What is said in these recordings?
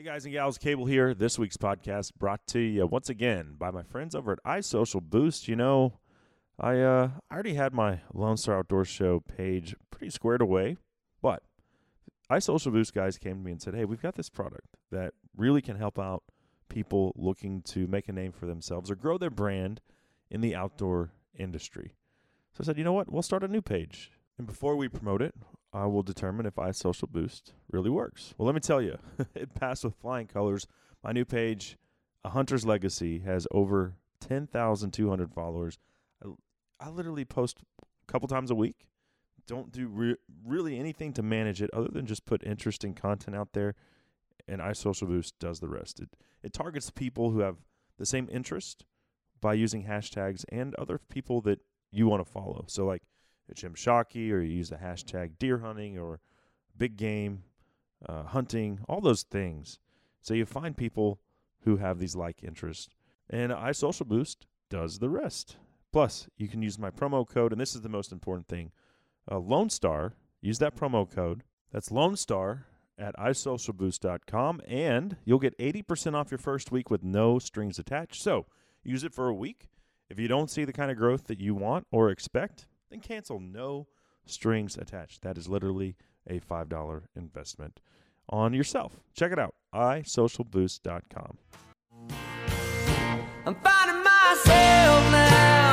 Hey guys and gals, Cable here. This week's podcast brought to you once again by my friends over at iSocial Boost. You know, I uh, I already had my Lone Star Outdoor Show page pretty squared away, but iSocial Boost guys came to me and said, "Hey, we've got this product that really can help out people looking to make a name for themselves or grow their brand in the outdoor industry." So I said, "You know what? We'll start a new page." And before we promote it, I will determine if iSocial Boost really works. Well, let me tell you, it passed with flying colors. My new page, A Hunter's Legacy, has over 10,200 followers. I, I literally post a couple times a week. Don't do re- really anything to manage it other than just put interesting content out there, and iSocial Boost does the rest. It it targets people who have the same interest by using hashtags and other people that you want to follow. So like Jim Shockey, or you use the hashtag deer hunting or big game uh, hunting, all those things. So you find people who have these like interests, and iSocial Boost does the rest. Plus, you can use my promo code, and this is the most important thing: uh, Lone Star. Use that promo code. That's Lone Star at isocialboost.com, and you'll get 80% off your first week with no strings attached. So use it for a week. If you don't see the kind of growth that you want or expect, then cancel no strings attached. That is literally a $5 investment on yourself. Check it out, isocialboost.com. I'm finding myself now.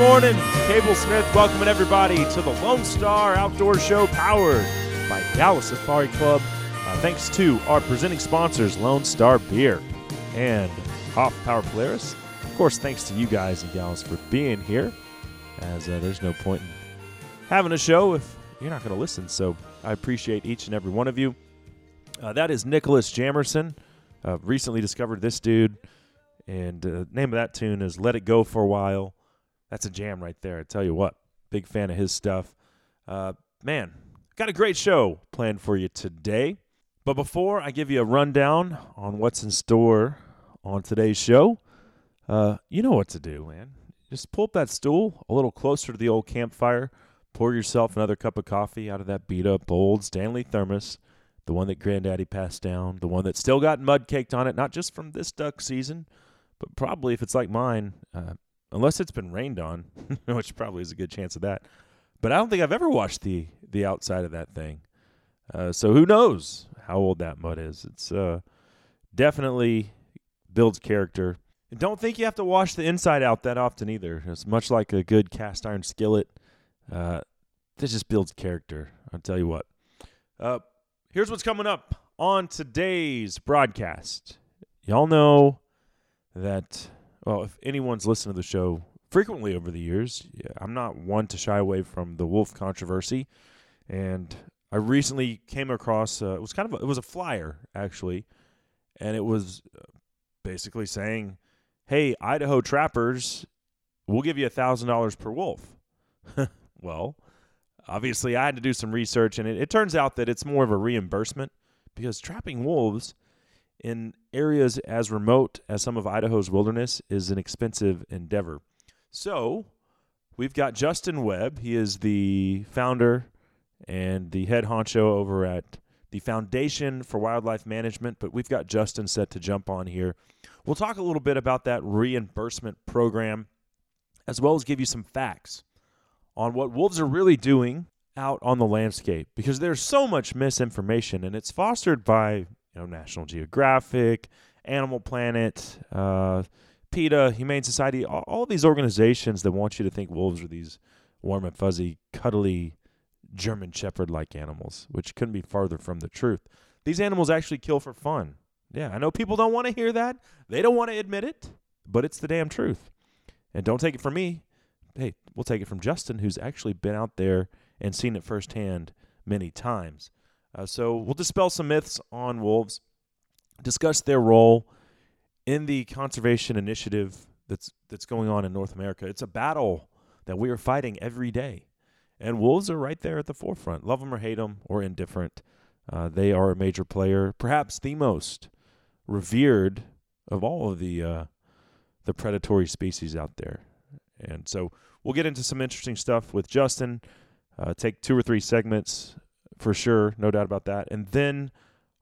Morning. Cable Smith welcoming everybody to the Lone Star Outdoor Show powered by Dallas Safari Club. Uh, thanks to our presenting sponsors, Lone Star Beer and Hoff Power Polaris. Of course, thanks to you guys and gals for being here, as uh, there's no point in having a show if you're not going to listen. So I appreciate each and every one of you. Uh, that is Nicholas Jamerson. Recently discovered this dude, and uh, name of that tune is "Let It Go for a While." That's a jam right there. I tell you what, big fan of his stuff. Uh, man, got a great show planned for you today. But before I give you a rundown on what's in store on today's show, uh, you know what to do, man. Just pull up that stool a little closer to the old campfire. Pour yourself another cup of coffee out of that beat up old Stanley thermos, the one that Granddaddy passed down, the one that still got mud caked on it, not just from this duck season, but probably if it's like mine, uh, unless it's been rained on, which probably is a good chance of that. But I don't think I've ever washed the the outside of that thing. Uh, so who knows how old that mud is? It's uh, definitely builds character. And don't think you have to wash the inside out that often either. It's much like a good cast iron skillet. Uh, this just builds character. I'll tell you what. Uh, here's what's coming up on today's broadcast. Y'all know that, well, if anyone's listened to the show frequently over the years, I'm not one to shy away from the wolf controversy. And I recently came across, uh, it was kind of, a, it was a flyer actually, and it was uh, basically saying, hey, Idaho trappers, we'll give you a $1,000 per wolf. well, obviously, I had to do some research, and it, it turns out that it's more of a reimbursement because trapping wolves in areas as remote as some of Idaho's wilderness is an expensive endeavor. So, we've got Justin Webb. He is the founder and the head honcho over at the Foundation for Wildlife Management, but we've got Justin set to jump on here. We'll talk a little bit about that reimbursement program as well as give you some facts on what wolves are really doing out on the landscape because there's so much misinformation and it's fostered by you know National Geographic, Animal Planet, uh, PETA, Humane Society, all, all these organizations that want you to think wolves are these warm and fuzzy, cuddly German Shepherd like animals, which couldn't be farther from the truth. These animals actually kill for fun. Yeah, I know people don't want to hear that. They don't want to admit it, but it's the damn truth. And don't take it from me. Hey, we'll take it from Justin, who's actually been out there and seen it firsthand many times. Uh, so we'll dispel some myths on wolves, discuss their role in the conservation initiative that's that's going on in North America. It's a battle that we are fighting every day, and Wolves are right there at the forefront. Love them or hate them or indifferent, uh, they are a major player, perhaps the most revered of all of the uh, the predatory species out there. And so we'll get into some interesting stuff with Justin. Uh, take two or three segments for sure, no doubt about that. And then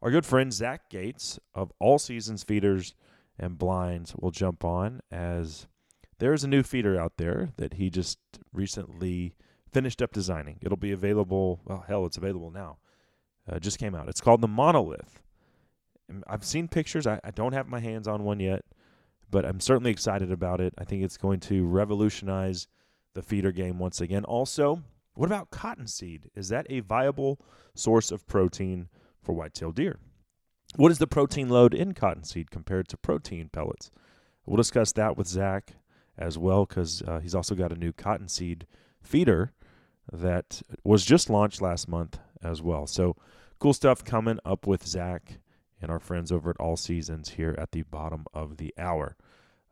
our good friend Zach Gates of All Seasons Feeders and Blinds will jump on as there's a new feeder out there that he just recently finished up designing. It'll be available. Well, hell, it's available now. Uh, just came out. It's called the Monolith. I've seen pictures. I, I don't have my hands on one yet, but I'm certainly excited about it. I think it's going to revolutionize the feeder game once again. Also, what about cottonseed? Is that a viable source of protein for whitetail deer? What is the protein load in cottonseed compared to protein pellets? We'll discuss that with Zach as well because uh, he's also got a new cottonseed feeder that was just launched last month as well. So cool stuff coming up with Zach and our friends over at All Seasons here at the bottom of the hour.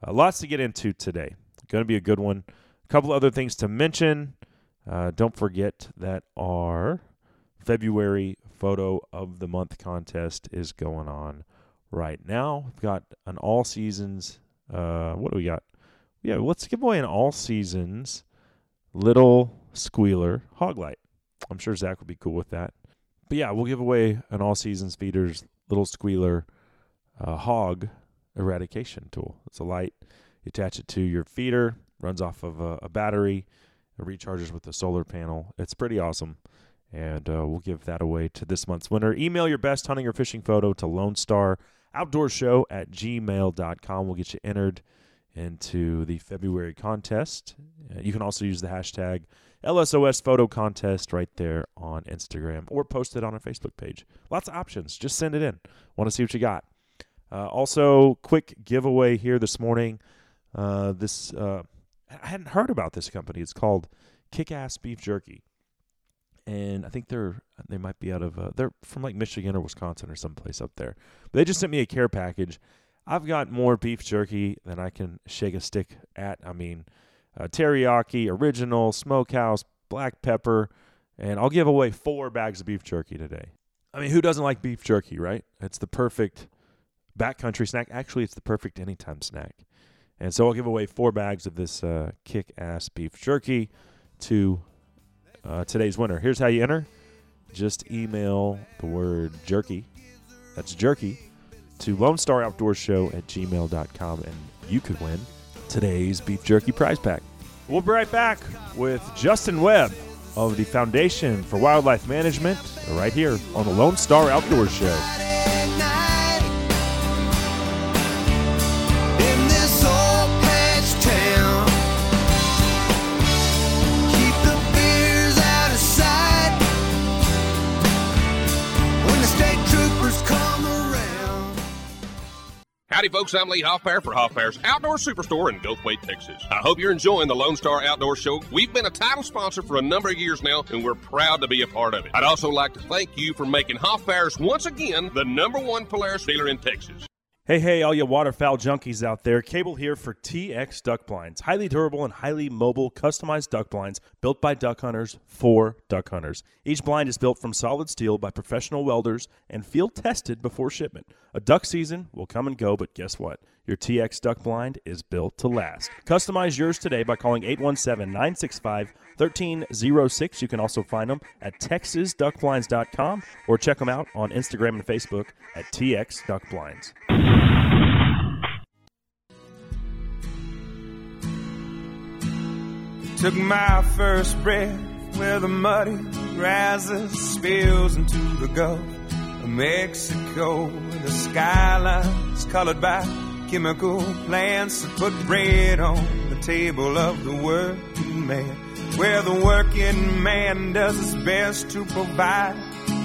Uh, lots to get into today. Going to be a good one. A couple other things to mention. Uh, don't forget that our February photo of the month contest is going on right now. We've got an all seasons. Uh, what do we got? Yeah, let's give away an all seasons little squealer hog light. I'm sure Zach would be cool with that. But yeah, we'll give away an all seasons feeders little squealer uh, hog eradication tool. It's a light. You attach it to your feeder, runs off of a, a battery, it recharges with a solar panel. It's pretty awesome. And uh, we'll give that away to this month's winner. Email your best hunting or fishing photo to Lone Star Outdoor Show at gmail.com. We'll get you entered into the February contest. Uh, you can also use the hashtag LSOS photo contest right there on Instagram or post it on our Facebook page. Lots of options. Just send it in. Want to see what you got. Uh, also, quick giveaway here this morning. Uh, this uh, I hadn't heard about this company. It's called Kick Ass Beef Jerky, and I think they're they might be out of uh, they're from like Michigan or Wisconsin or someplace up there. But they just sent me a care package. I've got more beef jerky than I can shake a stick at. I mean, uh, teriyaki, original, smokehouse, black pepper, and I'll give away four bags of beef jerky today. I mean, who doesn't like beef jerky, right? It's the perfect backcountry snack. Actually, it's the perfect anytime snack. And so I'll give away four bags of this uh, kick ass beef jerky to uh, today's winner. Here's how you enter just email the word jerky, that's jerky, to Lone Star Outdoor Show at gmail.com, and you could win today's beef jerky prize pack. We'll be right back with Justin Webb of the Foundation for Wildlife Management right here on the Lone Star Outdoor Show. Howdy, folks. I'm Lee Hoffpauir for Hoffpauir's Outdoor Superstore in Goldthwaite, Texas. I hope you're enjoying the Lone Star Outdoor Show. We've been a title sponsor for a number of years now, and we're proud to be a part of it. I'd also like to thank you for making Hoffpauir's once again the number one Polaris dealer in Texas. Hey, hey, all you waterfowl junkies out there. Cable here for TX Duck Blinds. Highly durable and highly mobile, customized duck blinds built by duck hunters for duck hunters. Each blind is built from solid steel by professional welders and field tested before shipment. A duck season will come and go, but guess what? Your TX Duck Blind is built to last. Customize yours today by calling 817 965 1306. You can also find them at texasduckblinds.com or check them out on Instagram and Facebook at TX Duck Blinds. Took my first breath where the muddy rises, spills into the Gulf of Mexico. The skyline's colored by chemical plants that put bread on the table of the working man. Where the working man does his best to provide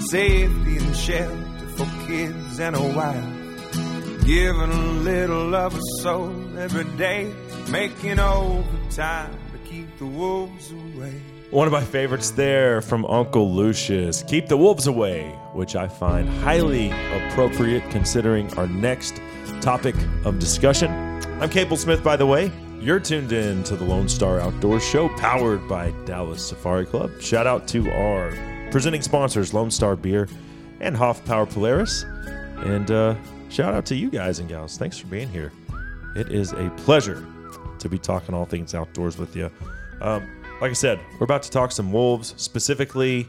safety and shelter for kids and a wife. Giving a little of a soul every day, making overtime to keep the wolves away. One of my favorites there from Uncle Lucius, Keep the Wolves Away, which I find highly appropriate considering our next topic of discussion. I'm Cable Smith, by the way. You're tuned in to the Lone Star Outdoors Show, powered by Dallas Safari Club. Shout out to our presenting sponsors, Lone Star Beer and Hoffpauir Polaris. And uh, shout out to you guys and gals. Thanks for being here. It is a pleasure to be talking all things outdoors with you. Um, like I said, we're about to talk some wolves. Specifically,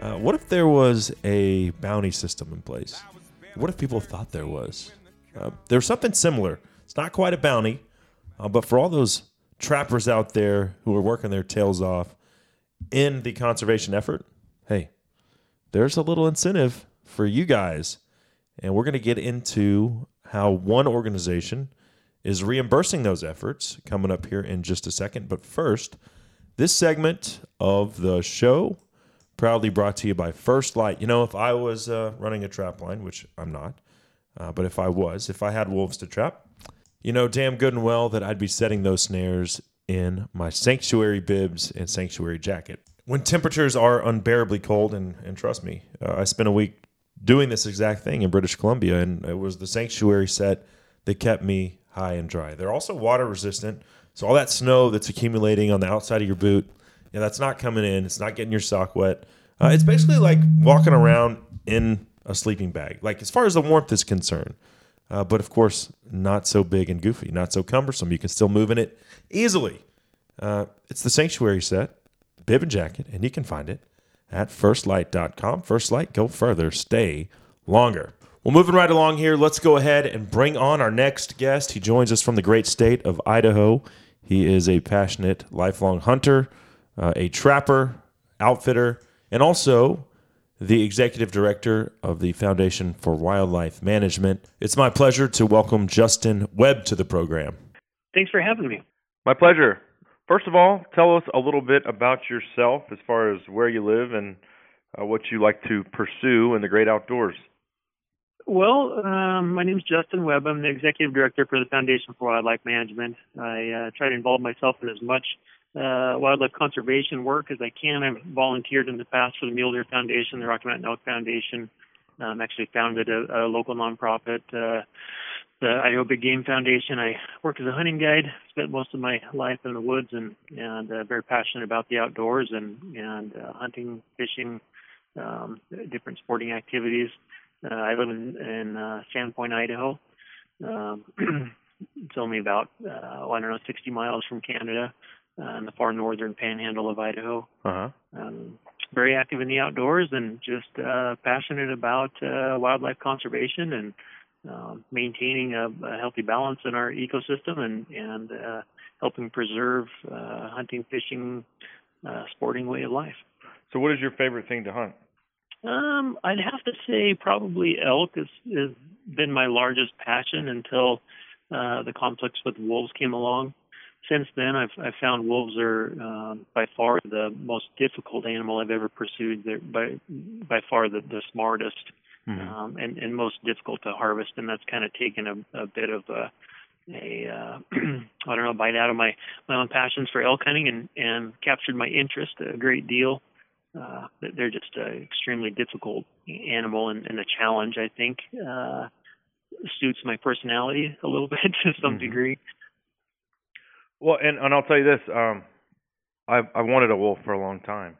uh, what if there was a bounty system in place? What if people thought there was? Uh, there's something similar. It's not quite a bounty, uh, but for all those trappers out there who are working their tails off in the conservation effort, hey, there's a little incentive for you guys. And we're going to get into how one organization is reimbursing those efforts coming up here in just a second. But first, this segment of the show proudly brought to you by First Light. You know, if I was uh, running a trap line, which I'm not, uh, but if I was, if I had wolves to trap, you know damn good and well that I'd be setting those snares in my sanctuary bibs and sanctuary jacket. When temperatures are unbearably cold, and, and trust me, uh, I spent a week doing this exact thing in British Columbia, and it was the sanctuary set that kept me high and dry. They're also water resistant, so all that snow that's accumulating on the outside of your boot, yeah, that's not coming in. It's not getting your sock wet. Uh, it's basically like walking around in a sleeping bag, like as far as the warmth is concerned. Uh, but of course, not so big and goofy, not so cumbersome. You can still move in it easily. Uh, it's the Sanctuary set, bib and jacket, and you can find it at firstlight.com. First Light, go further, stay longer. Well, moving right along here, let's go ahead and bring on our next guest. He joins us from the great state of Idaho. He is a passionate, lifelong hunter, uh, a trapper, outfitter, and also the executive director of the Foundation for Wildlife Management. It's my pleasure to welcome Justin Webb to the program. Thanks for having me. My pleasure. First of all, tell us a little bit about yourself as far as where you live and uh, what you like to pursue in the great outdoors. Well, um, my name is Justin Webb. I'm the executive director for the Foundation for Wildlife Management. I uh, try to involve myself in as much uh, wildlife conservation work as I can. I've volunteered in the past for the Mule Deer Foundation, the Rocky Mountain Elk Foundation. Um, actually founded a, a local nonprofit, uh, the Idaho Big Game Foundation. I work as a hunting guide. Spent most of my life in the woods and and uh, very passionate about the outdoors and and uh, hunting, fishing, um, different sporting activities. Uh, I live in in uh, Sandpoint, Idaho. Um, it's only about uh, I don't know 60 miles from Canada uh, in the far northern panhandle of Idaho. Uh-huh. Um, very active in the outdoors and just uh, passionate about uh, wildlife conservation and uh, maintaining a, a healthy balance in our ecosystem and and uh, helping preserve uh, hunting, fishing, uh, sporting way of life. So, what is your favorite thing to hunt? Um, I'd have to say probably elk has, has been my largest passion until uh, the conflicts with wolves came along since then, I've, I've found wolves are uh, by far the most difficult animal I've ever pursued. They're by by far the, the smartest mm-hmm. um, and, and most difficult to harvest, and that's kind of taken a, a bit of a, a uh, I don't know bite out of my my own passions for elk hunting and and captured my interest a great deal. Uh, they're just an extremely difficult animal, and, and the challenge I think uh, suits my personality a little bit to some mm-hmm. degree. Well, and and I'll tell you this, um, I I wanted a wolf for a long time,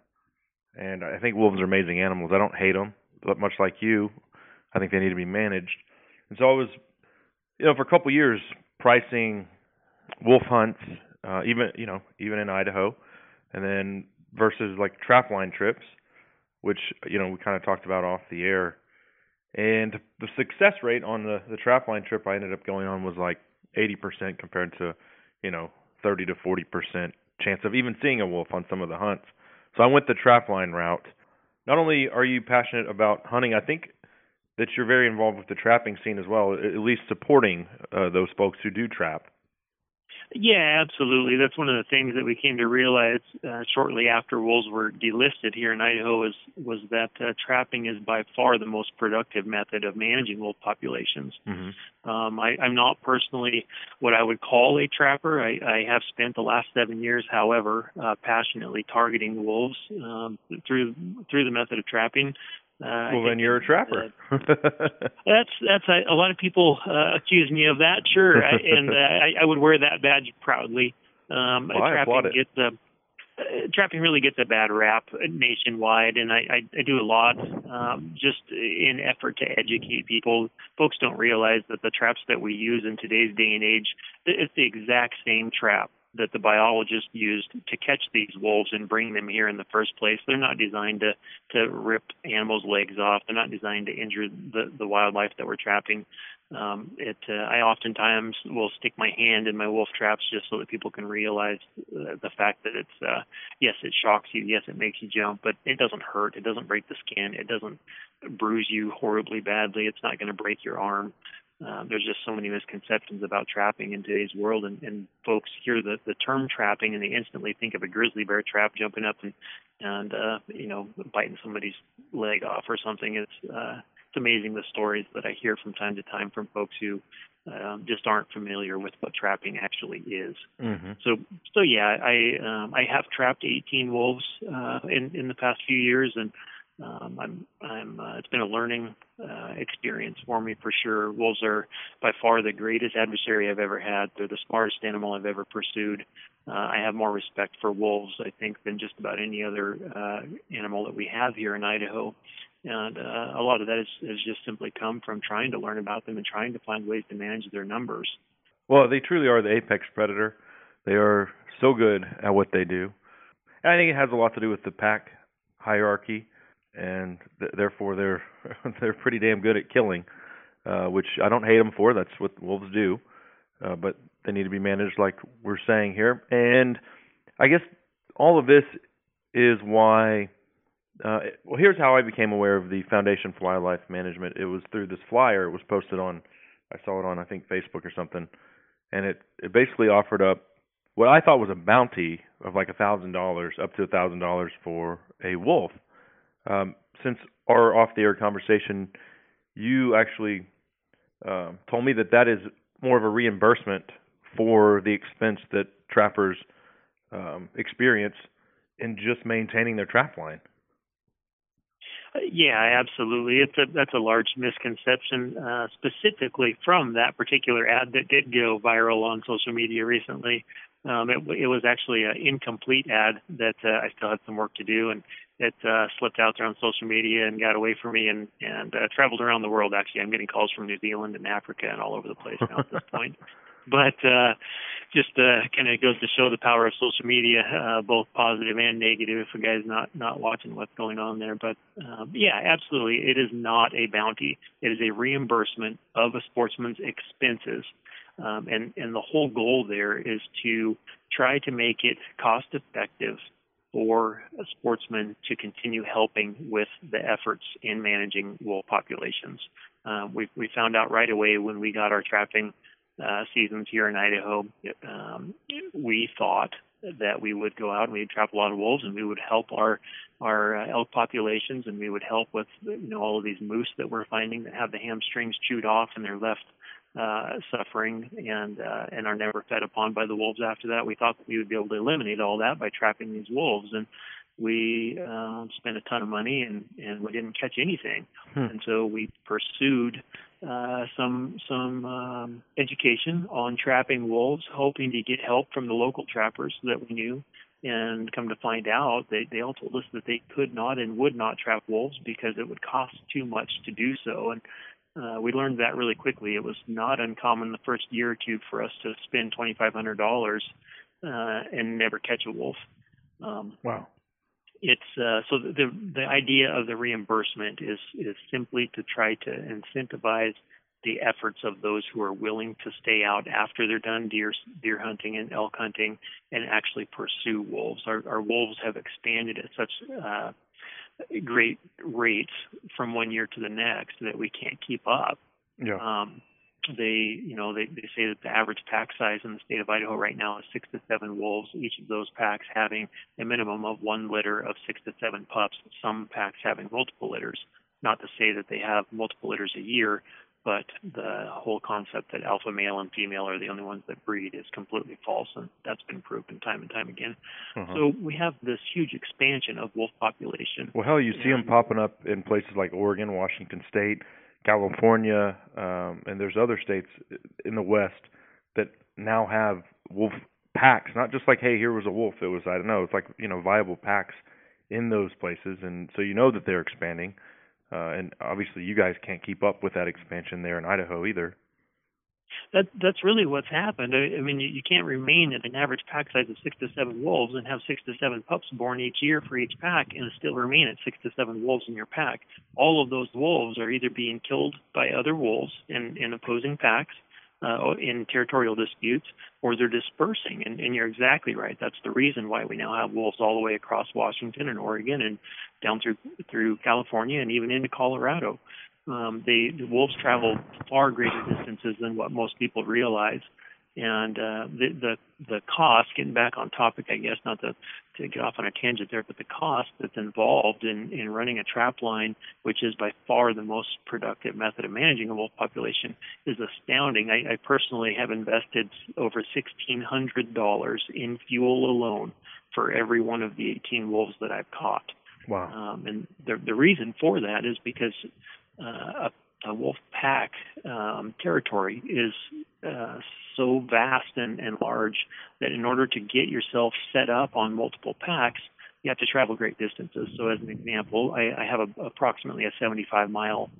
and I think wolves are amazing animals. I don't hate them, but much like you, I think they need to be managed. And so I was, you know, for a couple of years pricing wolf hunts, uh, even you know even in Idaho, and then versus like trap line trips, which you know we kind of talked about off the air. And the success rate on the the trap line trip I ended up going on was like 80% compared to, you know, 30 to 40 percent chance of even seeing a wolf on some of the hunts. So I went the trapline route. Not only are you passionate about hunting, I think that you're very involved with the trapping scene as well, at least supporting uh, those folks who do trap. Yeah, absolutely. That's one of the things that we came to realize uh, shortly after wolves were delisted here in Idaho was was that uh, trapping is by far the most productive method of managing wolf populations. Mm-hmm. Um, I, I'm not personally what I would call a trapper. I, I have spent the last seven years, however, uh, passionately targeting wolves um, through through the method of trapping. Uh, well, then you're a trapper. Uh, that's that's a, a lot of people uh, accuse me of that. Sure, I, and uh, I, I would wear that badge proudly. Um, well, trapping it. gets a uh, trapping really gets a bad rap nationwide, and I, I, I do a lot um, just in effort to educate people. Folks don't realize that the traps that we use in today's day and age, it's the exact same trap that the biologists used to catch these wolves and bring them here in the first place. They're not designed to to rip animals' legs off. They're not designed to injure the the wildlife that we're trapping. Um, it uh, I oftentimes will stick my hand in my wolf traps just so that people can realize uh, the fact that it's uh, yes it shocks you, yes it makes you jump, but it doesn't hurt. It doesn't break the skin. It doesn't bruise you horribly badly. It's not going to break your arm. Uh, there's just so many misconceptions about trapping in today's world, and, and folks hear the, the term trapping and they instantly think of a grizzly bear trap jumping up and and uh, you know biting somebody's leg off or something. It's uh, it's amazing the stories that I hear from time to time from folks who um, just aren't familiar with what trapping actually is. Mm-hmm. So, so yeah, I um, I have trapped 18 wolves uh, in in the past few years, and um, I'm, I'm, uh, it's been a learning uh, experience for me for sure. Wolves are by far the greatest adversary I've ever had. They're the smartest animal I've ever pursued. Uh, I have more respect for wolves, I think, than just about any other uh, animal that we have here in Idaho. And uh, a lot of that is, has just simply come from trying to learn about them and trying to find ways to manage their numbers. Well, they truly are the apex predator. They are so good at what they do. And I think it has a lot to do with the pack hierarchy and th- therefore they're they're pretty damn good at killing, uh, which I don't hate them for. That's what wolves do, uh, but they need to be managed like we're saying here. And I guess all of this is why. Uh, well, here's how I became aware of the Foundation for Wildlife Management. It was through this flyer. It was posted on, I saw it on I think Facebook or something, and it it basically offered up what I thought was a bounty of like a thousand dollars, up to a thousand dollars for a wolf um, since our off-the-air conversation, you actually uh, told me that that is more of a reimbursement for the expense that trappers um, experience in just maintaining their trap line. Yeah, absolutely. It's a that's a large misconception, uh, specifically from that particular ad that did go viral on social media recently. Um, it, it was actually an incomplete ad that uh, I still had some work to do, and it uh, slipped out there on social media and got away from me and and uh, traveled around the world. Actually, I'm getting calls from New Zealand and Africa and all over the place now at this point. But uh, just uh, kind of goes to show the power of social media, uh, both positive and negative. If a guy's not not watching what's going on there, but um, yeah, absolutely, it is not a bounty. It is a reimbursement of a sportsman's expenses. Um, and, and the whole goal there is to try to make it cost effective for a sportsman to continue helping with the efforts in managing wolf populations. Uh, we, we found out right away when we got our trapping uh, seasons here in Idaho, um, we thought that we would go out and we'd trap a lot of wolves and we would help our our uh, elk populations and we would help with you know all of these moose that we're finding that have the hamstrings chewed off and they're left uh, suffering and uh, and are never fed upon by the wolves after that. We thought that we would be able to eliminate all that by trapping these wolves, and we uh, spent a ton of money and and we didn't catch anything. Hmm. And so we pursued uh, some some um, education on trapping wolves, hoping to get help from the local trappers that we knew. And come to find out, they they all told us that they could not and would not trap wolves because it would cost too much to do so. And uh, we learned that really quickly. It was not uncommon the first year or two for us to spend twenty five hundred dollars uh, and never catch a wolf. Um, wow. It's uh, so the the idea of the reimbursement is is simply to try to incentivize the efforts of those who are willing to stay out after they're done deer deer hunting and elk hunting and actually pursue wolves. Our, our wolves have expanded at such uh, great rates from one year to the next that we can't keep up. Yeah. Um, they, you know, they, they say that the average pack size in the state of Idaho right now is six to seven wolves. Each of those packs having a minimum of one litter of six to seven pups. Some packs having multiple litters. Not to say that they have multiple litters a year, but the whole concept that alpha male and female are the only ones that breed is completely false, and that's been proven time and time again. Uh-huh. So we have this huge expansion of wolf population. Well, hell, you see them popping up in places like Oregon, Washington State, California, um, and there's other states in the West that now have wolf packs. Not just like, hey, here was a wolf. It was I don't know. It's like you know viable packs in those places, and so you know that they're expanding. Uh, and obviously, you guys can't keep up with that expansion there in Idaho either. That that's really what's happened. I, I mean, you, you can't remain at an average pack size of six to seven wolves and have six to seven pups born each year for each pack, and still remain at six to seven wolves in your pack. All of those wolves are either being killed by other wolves in, in opposing packs, uh, in territorial disputes, or they're dispersing. And, and you're exactly right. That's the reason why we now have wolves all the way across Washington and Oregon and down through through California and even into Colorado. Um, they the wolves travel far greater distances than what most people realize, and uh, the the the cost. Getting back on topic, I guess not to to get off on a tangent there, but the cost that's involved in in running a trap line, which is by far the most productive method of managing a wolf population, is astounding. I, I personally have invested over sixteen hundred dollars in fuel alone for every one of the 18 wolves that I've caught. Wow. Um, and the the reason for that is because uh, a, a wolf pack um, territory is uh, so vast and, and large that in order to get yourself set up on multiple packs, you have to travel great distances. So, as an example, I, I have a, approximately a 75 mile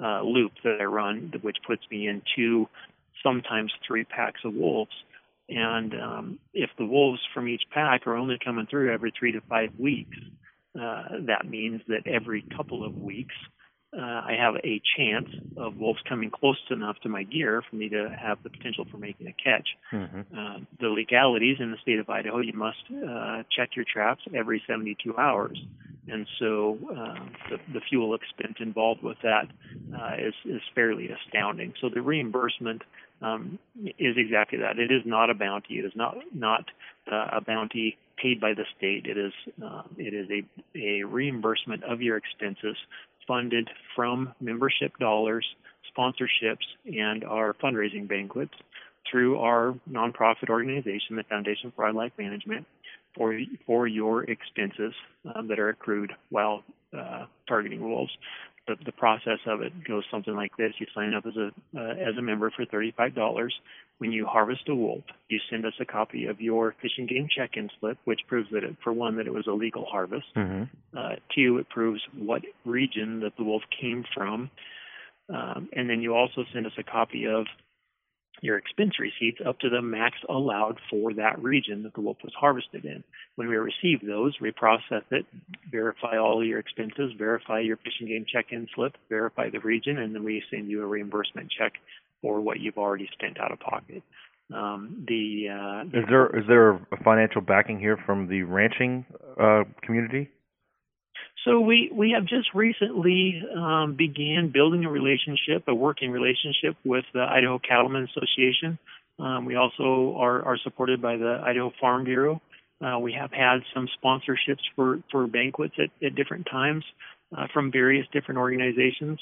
uh, loop that I run, which puts me in two, sometimes three packs of wolves. And um, if the wolves from each pack are only coming through every three to five weeks, uh, that means that every couple of weeks, uh, I have a chance of wolves coming close enough to my gear for me to have the potential for making a catch. hmm Uh, the legalities in the state of Idaho, you must uh, check your traps every 72 hours, and so uh, the, the fuel expense involved with that uh, is is fairly astounding. So the reimbursement um, is exactly that. It is not a bounty. It is not not uh, a bounty paid by the state. It is uh, it is a a reimbursement of your expenses funded from membership dollars, sponsorships, and our fundraising banquets through our nonprofit organization, the Foundation for Wildlife Management, for for your expenses uh, that are accrued while uh, targeting wolves. The, the process of it goes something like this: You sign up as a uh, as a member for thirty-five dollars. When you harvest a wolf, you send us a copy of your fish and game check-in slip, which proves that it, for one, that it was a legal harvest. hmm Uh, two, it proves what region that the wolf came from. Um, and then you also send us a copy of your expense receipts up to the max allowed for that region that the wolf was harvested in. When we receive those, we process it, verify all your expenses, verify your fish and game check-in slip, verify the region, and then we send you a reimbursement check for what you've already spent out of pocket. Um, the uh, Is there is there a financial backing here from the ranching uh, community? So we we have just recently um, began building a relationship, a working relationship with the Idaho Cattlemen Association. Um, we also are, are supported by the Idaho Farm Bureau. Uh, we have had some sponsorships for for banquets at, at different times uh, from various different organizations.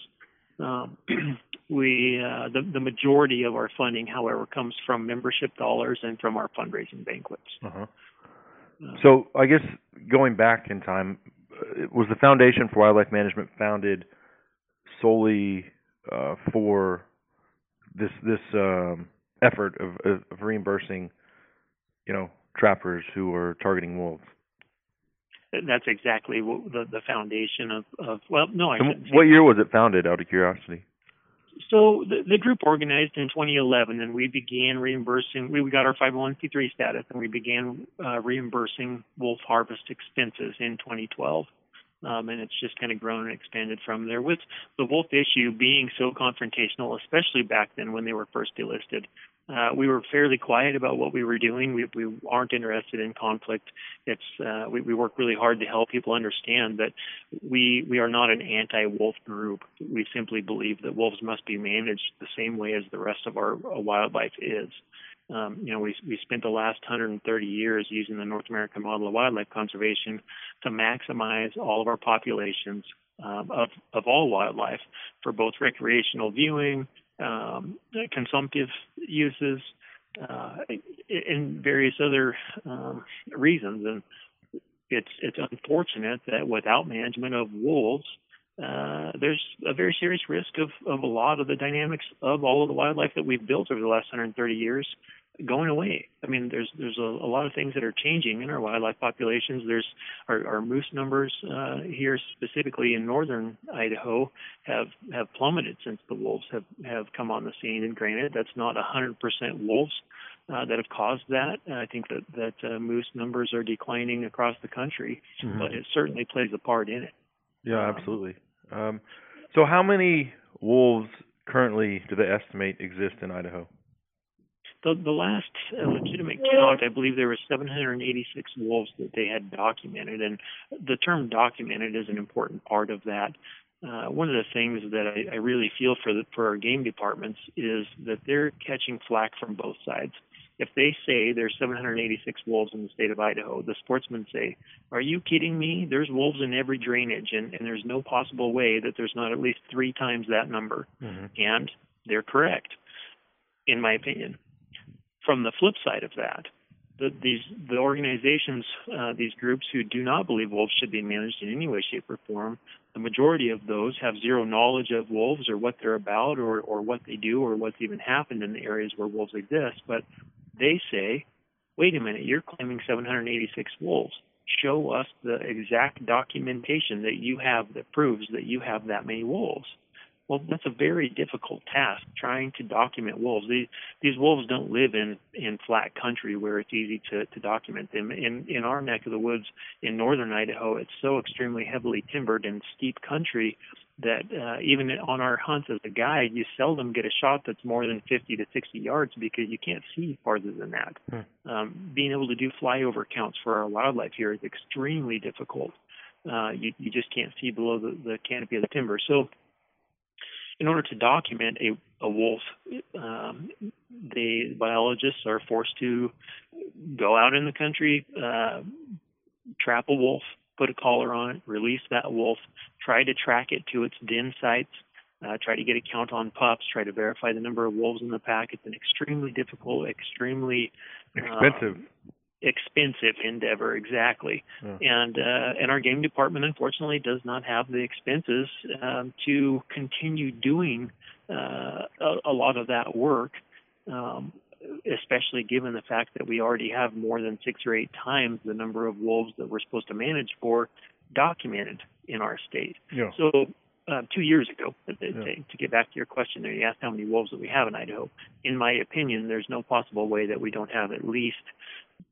Um, we uh, the the majority of our funding, however, comes from membership dollars and from our fundraising banquets. Uh-huh. Uh, So I guess going back in time, was the Foundation for Wildlife Management founded solely uh, for this this um, effort of, of of reimbursing, you know, trappers who are targeting wolves? That's exactly what the the foundation of, of well no I And shouldn't say what year was it founded? Out of curiosity. So the, the group organized in 2011, and we began reimbursing. We got our 501c3 status, and we began uh, reimbursing wolf harvest expenses in 2012. Um, and it's just kind of grown and expanded from there. With the wolf issue being so confrontational, especially back then when they were first delisted, uh, we were fairly quiet about what we were doing. We, we aren't interested in conflict. It's uh, we, we work really hard to help people understand that we we are not an anti-wolf group. We simply believe that wolves must be managed the same way as the rest of our uh, wildlife is. Um, you know, we we spent the last 130 years using the North American model of wildlife conservation to maximize all of our populations um, of of all wildlife for both recreational viewing, um, consumptive uses, uh, and various other um, reasons. And it's it's unfortunate that without management of wolves, uh, there's a very serious risk of, of a lot of the dynamics of all of the wildlife that we've built over the last 130 years going away. I mean, there's there's a, a lot of things that are changing in our wildlife populations. There's our, our moose numbers uh, here, specifically in northern Idaho, have have plummeted since the wolves have have come on the scene. And granted, that's not 100% wolves. Uh, that have caused that. I think that that uh, moose numbers are declining across the country, mm-hmm. but it certainly plays a part in it. Yeah, absolutely. Um, so, how many wolves currently do they estimate exist in Idaho? The, the last uh, legitimate count, I believe there were 786 wolves that they had documented, and the term documented is an important part of that. Uh, one of the things that I, I really feel for the, for our game departments is that they're catching flack from both sides if they say there's 786 wolves in the state of Idaho, the sportsmen say, Are you kidding me? There's wolves in every drainage, and, and there's no possible way that there's not at least three times that number. Mm-hmm. And they're correct, in my opinion. From the flip side of that, the, these the organizations, uh, these groups who do not believe wolves should be managed in any way, shape, or form, the majority of those have zero knowledge of wolves or what they're about or, or what they do or what's even happened in the areas where wolves exist. But they say, wait a minute, you're claiming 786 wolves. Show us the exact documentation that you have that proves that you have that many wolves. Well, that's a very difficult task trying to document wolves. These these wolves don't live in in flat country where it's easy to to document them. In in our neck of the woods in northern Idaho, it's so extremely heavily timbered and steep country that uh, even on our hunts as a guide, you seldom get a shot that's more than 50 to 60 yards because you can't see farther than that. Hmm. Um, being able to do flyover counts for our wildlife here is extremely difficult. Uh, you, you just can't see below the, the canopy of the timber. So in order to document a, a wolf, um, the biologists are forced to go out in the country, uh, trap a wolf, put a collar on it, release that wolf, try to track it to its den sites, uh, try to get a count on pups, try to verify the number of wolves in the pack. It's an extremely difficult, extremely expensive. Uh, expensive endeavor exactly yeah. and uh, and our game department unfortunately does not have the expenses um, to continue doing uh, a, a, lot of that work um, especially given the fact that we already have more than six or eight times the number of wolves that we're supposed to manage for documented in our state yeah. so uh, two years ago. Uh, yeah. To, get back to your question there, you asked how many wolves that we have in Idaho. In my opinion, there's no possible way that we don't have at least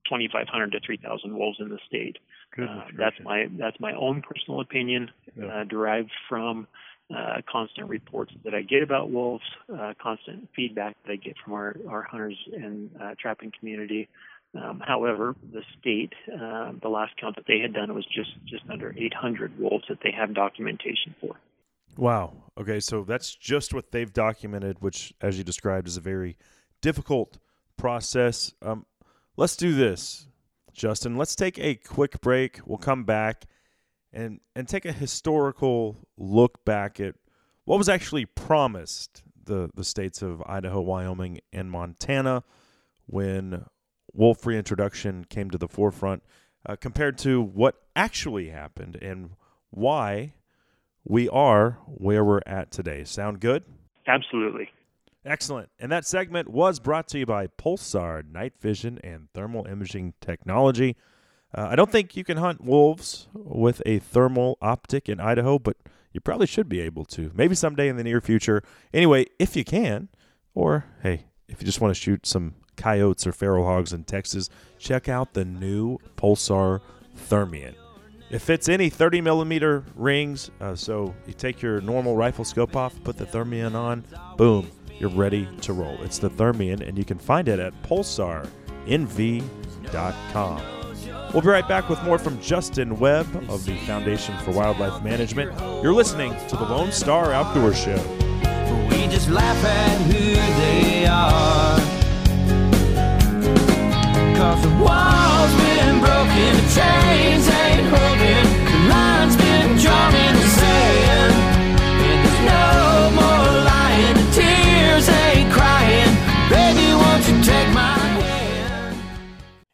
2,500 to 3,000 wolves in the state. Uh, that's my that's my own personal opinion, yeah. uh, derived from uh, constant reports that I get about wolves, uh, constant feedback that I get from our, our hunters and uh, trapping community. Um, however, the state, uh, the last count that they had done was just just under 800 wolves that they have documentation for. Wow. Okay, so that's just what they've documented, which, as you described, is a very difficult process. Um, Let's do this, Justin. Let's take a quick break. We'll come back and and take a historical look back at what was actually promised the the states of Idaho, Wyoming, and Montana when wolf reintroduction came to the forefront, uh, compared to what actually happened and why we are where we're at today. Sound good? Absolutely. Excellent. And that segment was brought to you by Pulsar Night Vision and Thermal Imaging Technology. Uh, I don't think you can hunt wolves with a thermal optic in Idaho, but you probably should be able to. Maybe someday in the near future. Anyway, if you can, or hey, if you just want to shoot some coyotes or feral hogs in Texas, check out the new Pulsar Thermion. It fits any 30 millimeter rings, uh, so you take your normal rifle scope off, put the Thermion on, boom, you're ready to roll. It's the Thermion, and you can find it at pulsarnv.com. We'll be right back with more from Justin Webb of the Foundation for Wildlife Management. You're listening to the Lone Star Outdoor Show. We just laugh at who they are. Cause the wall's been broken, the chains ain't holding,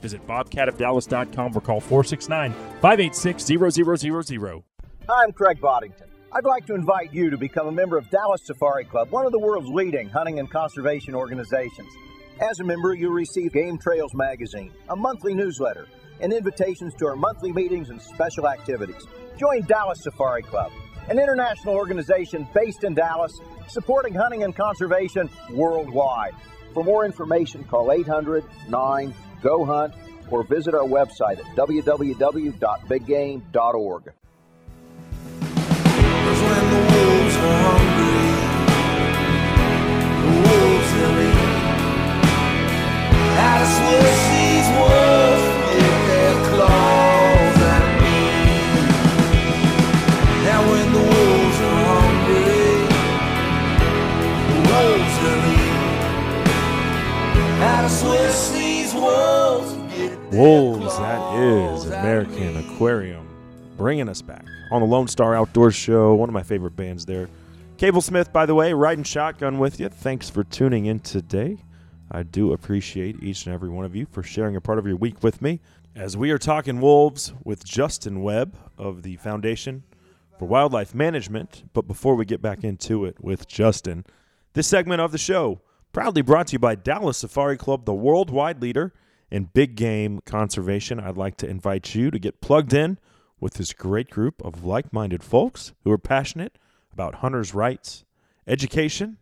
Visit bobcatofdallas.com or call 469 586 0000. I'm Craig Boddington. I'd like to invite you to become a member of Dallas Safari Club, one of the world's leading hunting and conservation organizations. As a member, you'll receive Game Trails Magazine, a monthly newsletter, and invitations to our monthly meetings and special activities. Join Dallas Safari Club, an international organization based in Dallas, supporting hunting and conservation worldwide. For more information, call 800 9 GO HUNT or visit our website at www.biggame.org. Hungry, wolves Wolves, that is American. Aquarium, bringing us back on the Lone Star Outdoor Show. One of my favorite bands there. Cable Smith, by the way, riding shotgun with you. Thanks for tuning in today. I do appreciate each and every one of you for sharing a part of your week with me as we are talking wolves with Justin Webb of the Foundation for Wildlife Management. But before we get back into it with Justin, this segment of the show proudly brought to you by Dallas Safari Club, the worldwide leader in big game conservation. I'd like to invite you to get plugged in with this great group of like minded folks who are passionate about hunters' rights, education,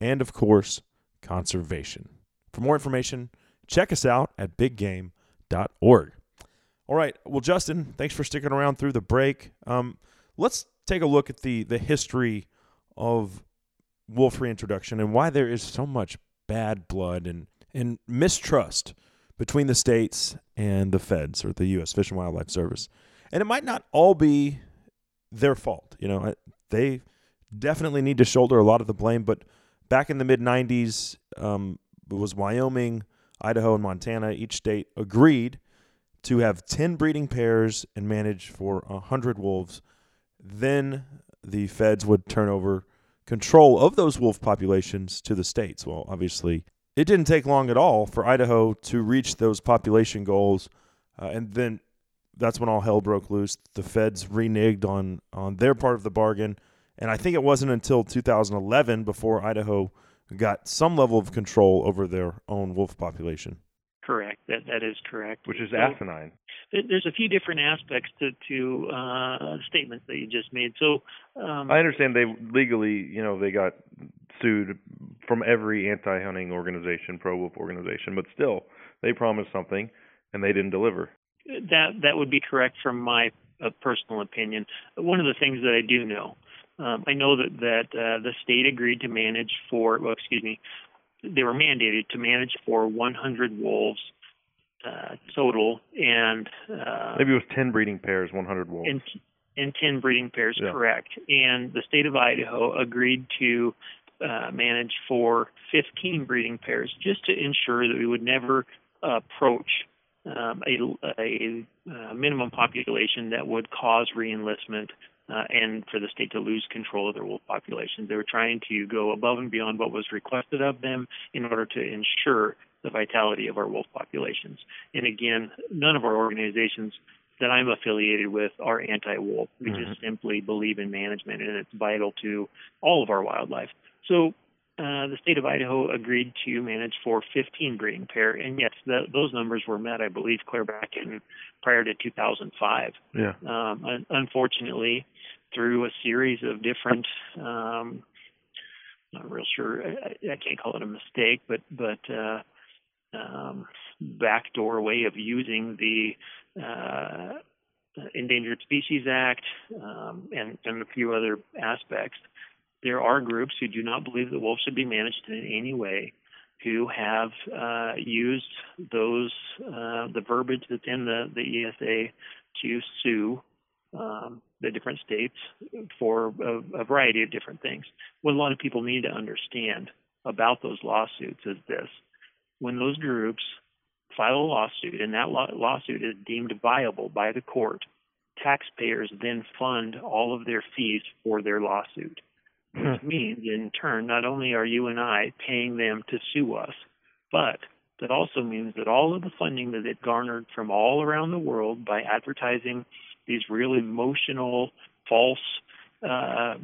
and of course, conservation. For more information, check us out at biggame.org. All right. Well, Justin, thanks for sticking around through the break. Um, let's take a look at the the history of wolf reintroduction and why there is so much bad blood and, and mistrust between the states and the feds or the U.S. Fish and Wildlife Service. And it might not all be their fault. You know, they definitely need to shoulder a lot of the blame. But back in the mid 90s, um, it was Wyoming, Idaho, and Montana. Each state agreed to have 10 breeding pairs and manage for 100 wolves. Then the feds would turn over control of those wolf populations to the states. Well, obviously, it didn't take long at all for Idaho to reach those population goals. Uh, and then that's when all hell broke loose. The feds reneged on, on their part of the bargain. And I think it wasn't until 2011 before Idaho got some level of control over their own wolf population. Correct. That that is correct. which is So- asinine. there- there's a few different aspects to to uh, statements that you just made. So um, I understand they legally, you know, they got sued from every anti-hunting organization, pro-wolf organization, but still, they promised something and they didn't deliver. that that would be correct from my uh, personal opinion. One of the things that I do know, um, I know that that uh, the state agreed to manage for, well, excuse me, they were mandated to manage for 100 wolves uh, total, and uh, Maybe it was 10 breeding pairs, 100 wolves. and and 10 breeding pairs, Yeah. correct. And the state of Idaho agreed to uh, manage for 15 breeding pairs just to ensure that we would never approach um, a, a, uh minimum population that would cause reenlistment uh, and for the state to lose control of their wolf populations. They were trying to go above and beyond what was requested of them in order to ensure the vitality of our wolf populations. And again, none of our organizations that I'm affiliated with are anti-wolf. We just simply believe in management, and it's vital to all of our wildlife. So uh, the state of Idaho agreed to manage for 15 breeding pair, and yes, the, those numbers were met, I believe, clear back in prior to 2005. yeah. Um, un- unfortunately, through a series of different, um, not real sure, I, I can't call it a mistake, but but uh, um, backdoor way of using the uh, Endangered Species Act um, and, and a few other aspects. There are groups who do not believe that wolves should be managed in any way, who have uh, used those uh, the verbiage that's in the, the ESA to sue um, the different states for a, a variety of different things. What a lot of people need to understand about those lawsuits is this: when those groups file a lawsuit and that lawsuit is deemed viable by the court, taxpayers then fund all of their fees for their lawsuit. Which hmm. means, in turn, not only are you and I paying them to sue us, but that also means that all of the funding that it garnered from all around the world by advertising these real emotional, false uh,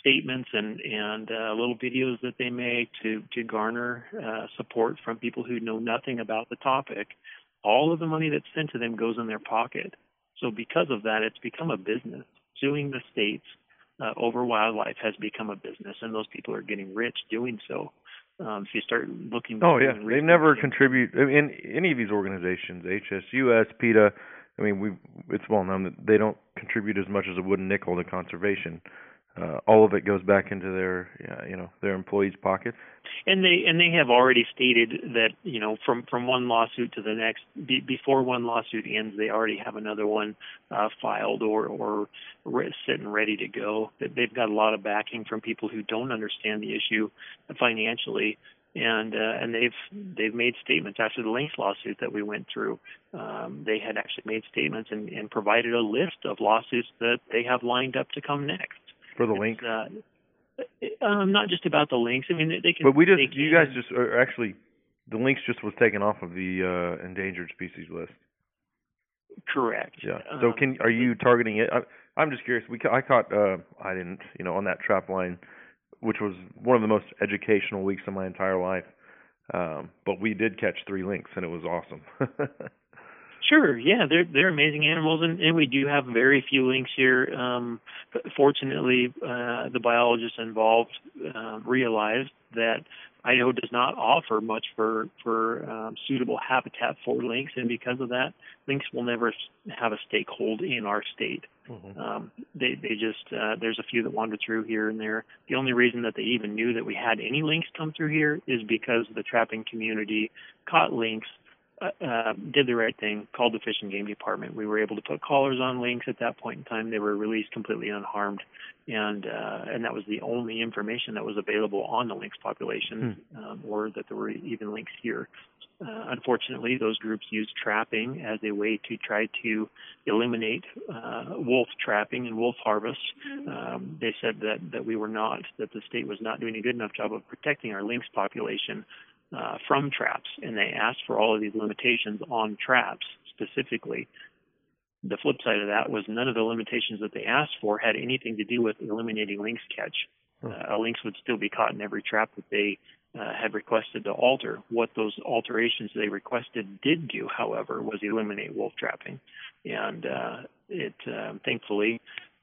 statements and and uh, little videos that they make to to garner uh, support from people who know nothing about the topic, all of the money that's sent to them goes in their pocket. So because of that, it's become a business. Suing the states uh, over wildlife has become a business, and those people are getting rich doing so. Um, if you start looking, oh yeah, they never contribute in any of these organizations, HSUS, PETA. I mean, we it's well known that they don't contribute as much as a wooden nickel to conservation uh, all of it goes back into their uh, you know their employees' pockets. And they and they have already stated that you know from from one lawsuit to the next, be, before one lawsuit ends, they already have another one uh, filed or or re- sitting ready to go. That they've got a lot of backing from people who don't understand the issue financially. And uh, and they've they've made statements after the Lynx lawsuit that we went through. Um, they had actually made statements and, and provided a list of lawsuits that they have lined up to come next for the lynx? Uh, um, not just about the lynx. I mean, they can. But we just, you guys just are actually, the lynx just was taken off of the uh, endangered species list. Correct. Yeah. So um, can are you targeting it? I, I'm just curious. We I caught uh I didn't you know on that trap line, which was one of the most educational weeks of my entire life. Um, but we did catch three lynx and it was awesome. Sure, yeah, they're they're amazing animals, and, and we do have very few lynx here. Um, fortunately, uh, the biologists involved uh, realized that Idaho does not offer much for for um, suitable habitat for lynx, and because of that, lynx will never have a stakehold in our state. Mm-hmm. Um, they they just uh, there's a few that wander through here and there. The only reason that they even knew that we had any lynx come through here is because the trapping community caught lynx uh, did the right thing, called the Fish and Game Department. We were able to put collars on lynx at that point in time. They were released completely unharmed, and uh, and that was the only information that was available on the lynx population, hmm. um, or that there were even lynx here. Uh, unfortunately, those groups used trapping as a way to try to eliminate uh, wolf trapping and wolf harvest. Um, they said that, that we were not, that the state was not doing a good enough job of protecting our lynx population uh, from traps, and they asked for all of these limitations on traps specifically. The flip side of that was none of the limitations that they asked for had anything to do with eliminating lynx catch. Uh, a lynx would still be caught in every trap that they uh, had requested to alter. What those alterations they requested did do, however, was eliminate wolf trapping, and uh, it uh, thankfully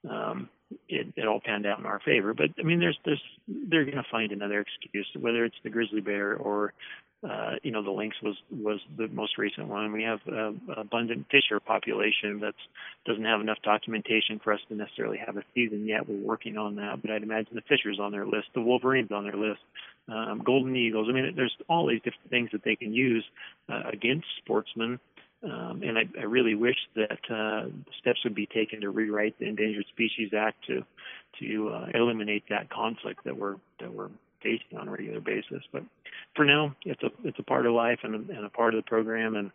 um, it, it all panned out in our favor. But I mean, there's there's they're going to find another excuse, whether it's the grizzly bear or uh, you know the lynx was was the most recent one. We have uh, abundant fisher population that doesn't have enough documentation for us to necessarily have a season yet. We're working on that, but I'd imagine the fishers on their list, the wolverines on their list, um, golden eagles. I mean, there's all these different things that they can use uh, against sportsmen um, and I, I really wish that uh, steps would be taken to rewrite the Endangered Species Act to to uh, eliminate that conflict that we're that we're facing on a regular basis. But for now, it's a it's a part of life and a, and a part of the program. And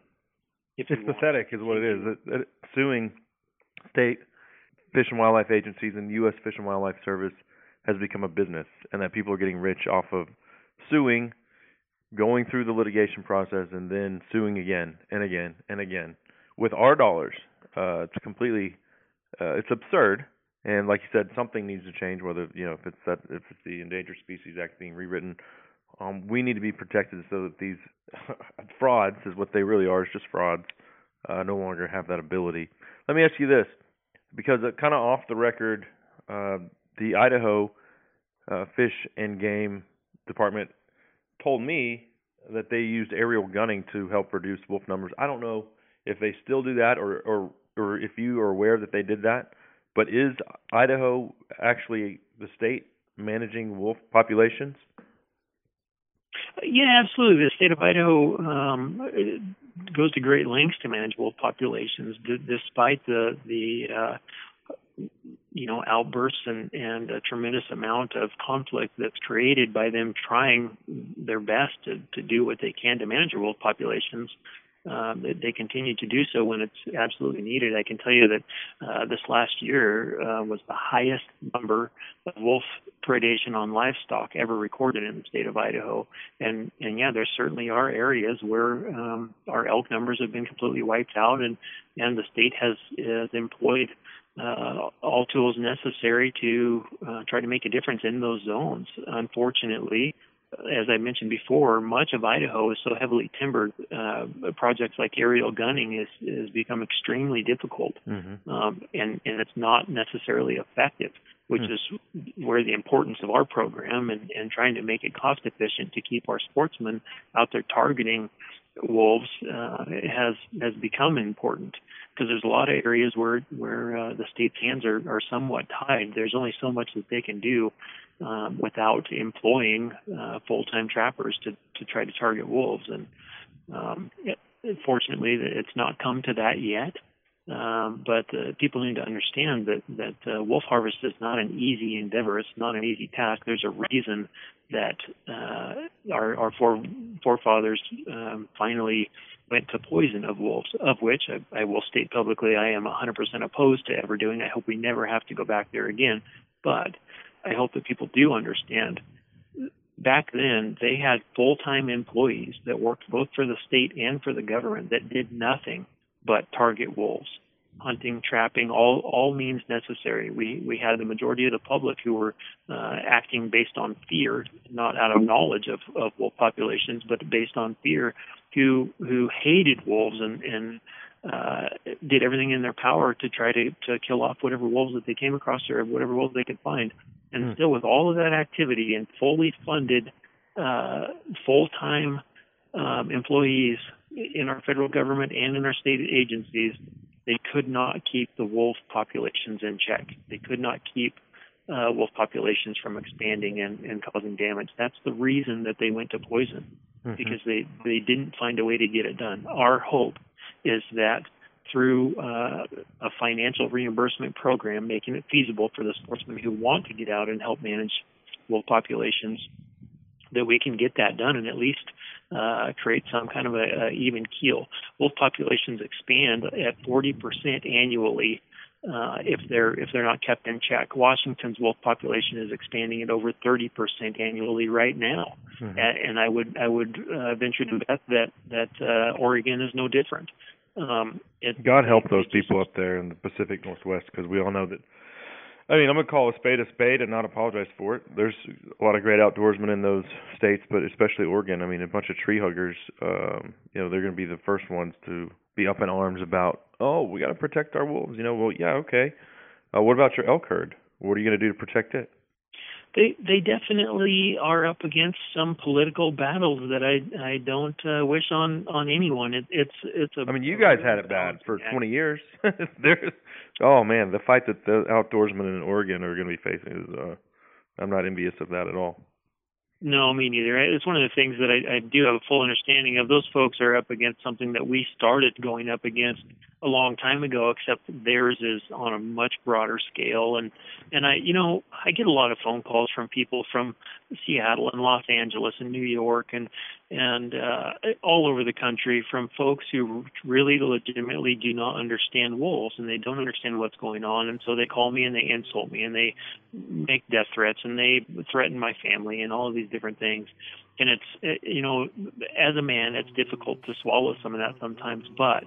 if it's pathetic, is what it is. It, it, suing state fish and wildlife agencies and U.S. Fish and Wildlife Service has become a business, and that people are getting rich off of suing going through the litigation process and then suing again and again and again with our dollars. Uh, it's completely, uh, it's absurd. And like you said, something needs to change. Whether you know if it's that if it's the Endangered Species Act being rewritten, um, we need to be protected so that these frauds is what they really are. Is just frauds. Uh, no longer have that ability. Let me ask you this, because kind of off the record, uh, the Idaho uh, Fish and Game Department told me that they used aerial gunning to help reduce wolf numbers. I don't know if they still do that or or or if you are aware that they did that. But is Idaho actually the state managing wolf populations? Yeah, absolutely. The state of Idaho um, goes to great lengths to manage wolf populations, d- despite the the uh, you know outbursts and and a tremendous amount of conflict that's created by them trying their best to to do what they can to manage wolf populations um, they, they continue to do so when it's absolutely needed. I can tell you that uh, this last year uh, was the highest number of wolf predation on livestock ever recorded in the state of Idaho. And and yeah, there certainly are areas where um, our elk numbers have been completely wiped out, and and the state has has employed uh, all tools necessary to uh, try to make a difference in those zones. Unfortunately, as I mentioned before, much of Idaho is so heavily timbered. Uh, projects like aerial gunning is has become extremely difficult, mm-hmm. um, and and it's not necessarily effective. Which mm. is where the importance of our program and, and trying to make it cost efficient to keep our sportsmen out there targeting wolves uh, has has become important because there's a lot of areas where where uh, the state's hands are, are somewhat tied. There's only so much that they can do um, without employing uh, full-time trappers to to try to target wolves. And um, it, fortunately, it's not come to that yet. Um, but uh, people need to understand that that uh, wolf harvest is not an easy endeavor. It's not an easy task. There's a reason that uh, our our fore, forefathers um, finally went to poison of wolves, of which I, I will state publicly I am 100% opposed to ever doing. I hope we never have to go back there again. But I hope that people do understand. Back then, they had full time employees that worked both for the state and for the government that did nothing but target wolves, hunting, trapping, all all means necessary. We we had the majority of the public who were uh, acting based on fear, not out of knowledge of, of wolf populations, but based on fear, who who hated wolves and and uh, did everything in their power to try to to kill off whatever wolves that they came across or whatever wolves they could find. And mm. still, with all of that activity and fully funded, uh, full time um, employees in our federal government and in our state agencies, they could not keep the wolf populations in check. They could not keep uh, wolf populations from expanding and, and causing damage. That's the reason that they went to poison, mm-hmm. because they, they didn't find a way to get it done. Our hope is that through uh, a financial reimbursement program, making it feasible for the sportsmen who want to get out and help manage wolf populations, that we can get that done and at least uh, create some kind of a, a even keel. Wolf populations expand at 40% annually uh, if they're if they're not kept in check. Washington's wolf population is expanding at over 30% annually right now, mm-hmm. and, and I would I would uh, venture to bet that that uh, Oregon is no different. Um, it, God help those people up there in the Pacific Northwest because we all know that. I mean, I'm gonna call a spade a spade and not apologize for it. There's a lot of great outdoorsmen in those states, but especially Oregon. I mean, a bunch of tree huggers. Um, you know, they're gonna be the first ones to be up in arms about. Oh, we got to protect our wolves. You know, well, yeah, okay. Uh, what about your elk herd? What are you gonna do to protect it? They they definitely are up against some political battles that I I don't uh, wish on on anyone. It, it's it's a. I mean, you guys had it bad for 20 years. There's, oh man, the fight that the outdoorsmen in Oregon are going to be facing is. uh I'm not envious of that at all. No, me neither. It's one of the things that I, I do have a full understanding of. Those folks are up against something that we started going up against a long time ago, except theirs is on a much broader scale. And and I, you know, I get a lot of phone calls from people from Seattle and Los Angeles and New York and and uh, all over the country from folks who really legitimately do not understand wolves and they don't understand what's going on, and so they call me and they insult me and they make death threats and they threaten my family and all of these different things. And it's you know, as a man, it's difficult to swallow some of that sometimes, but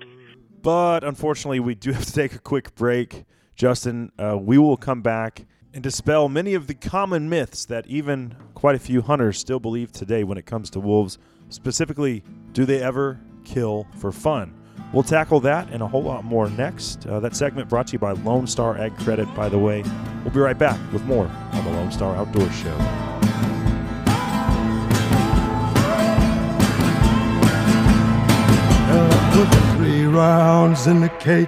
but unfortunately, we do have to take a quick break. Justin, uh, we will come back and dispel many of the common myths that even quite a few hunters still believe today when it comes to wolves. Specifically, do they ever kill for fun? We'll tackle that and a whole lot more next. Uh, that segment brought to you by Lone Star Ag Credit, by the way. We'll be right back with more on the Lone Star Outdoor Show. Rounds in the Kate.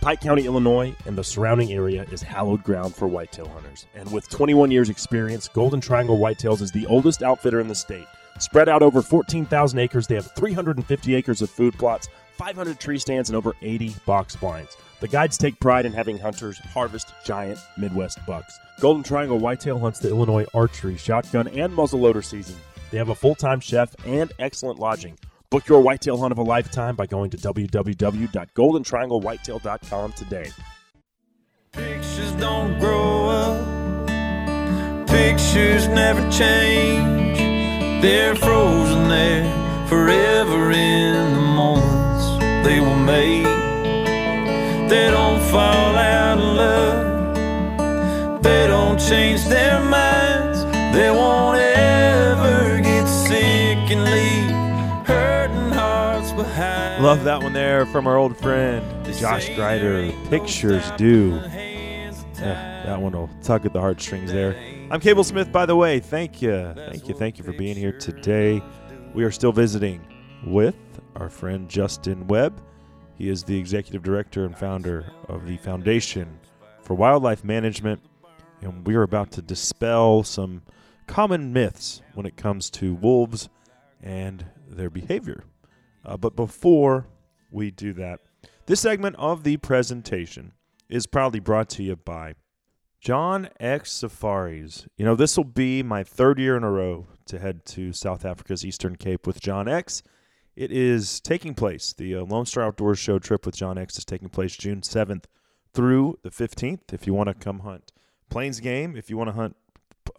Pike County, Illinois, and the surrounding area is hallowed ground for whitetail hunters. And with 21 years' experience, Golden Triangle Whitetails is the oldest outfitter in the state. Spread out over 14,000 acres, they have 350 acres of food plots, 500 tree stands, and over 80 box blinds. The guides take pride in having hunters harvest giant Midwest bucks. Golden Triangle Whitetail hunts the Illinois archery, shotgun, and muzzleloader season. They have a full time chef and excellent lodging. Book your whitetail hunt of a lifetime by going to www.goldentrianglewhitetail.com today. Pictures don't grow up. Pictures never change. They're frozen there forever in the moments they were made. They don't fall out of love. They don't change their minds. They won't ever get sick and leave hurting hearts behind. Love that one there from our old friend Josh Grider. Pictures do. Yeah, that one will tug at the heartstrings there. I'm Cable Smith, by the way. Thank you. Thank you. Thank you for being here today. We are still visiting with our friend Justin Webb. He is the executive director and founder of the Foundation for Wildlife Management. And we are about to dispel some common myths when it comes to wolves and their behavior. Uh, but before we do that, this segment of the presentation is proudly brought to you by John X Safaris. You know, this will be my third year in a row to head to South Africa's Eastern Cape with John X. It is taking place. The uh, Lone Star Outdoors show trip with John X is taking place June 7th through the 15th. If you want to come hunt Plains game, if you want to hunt,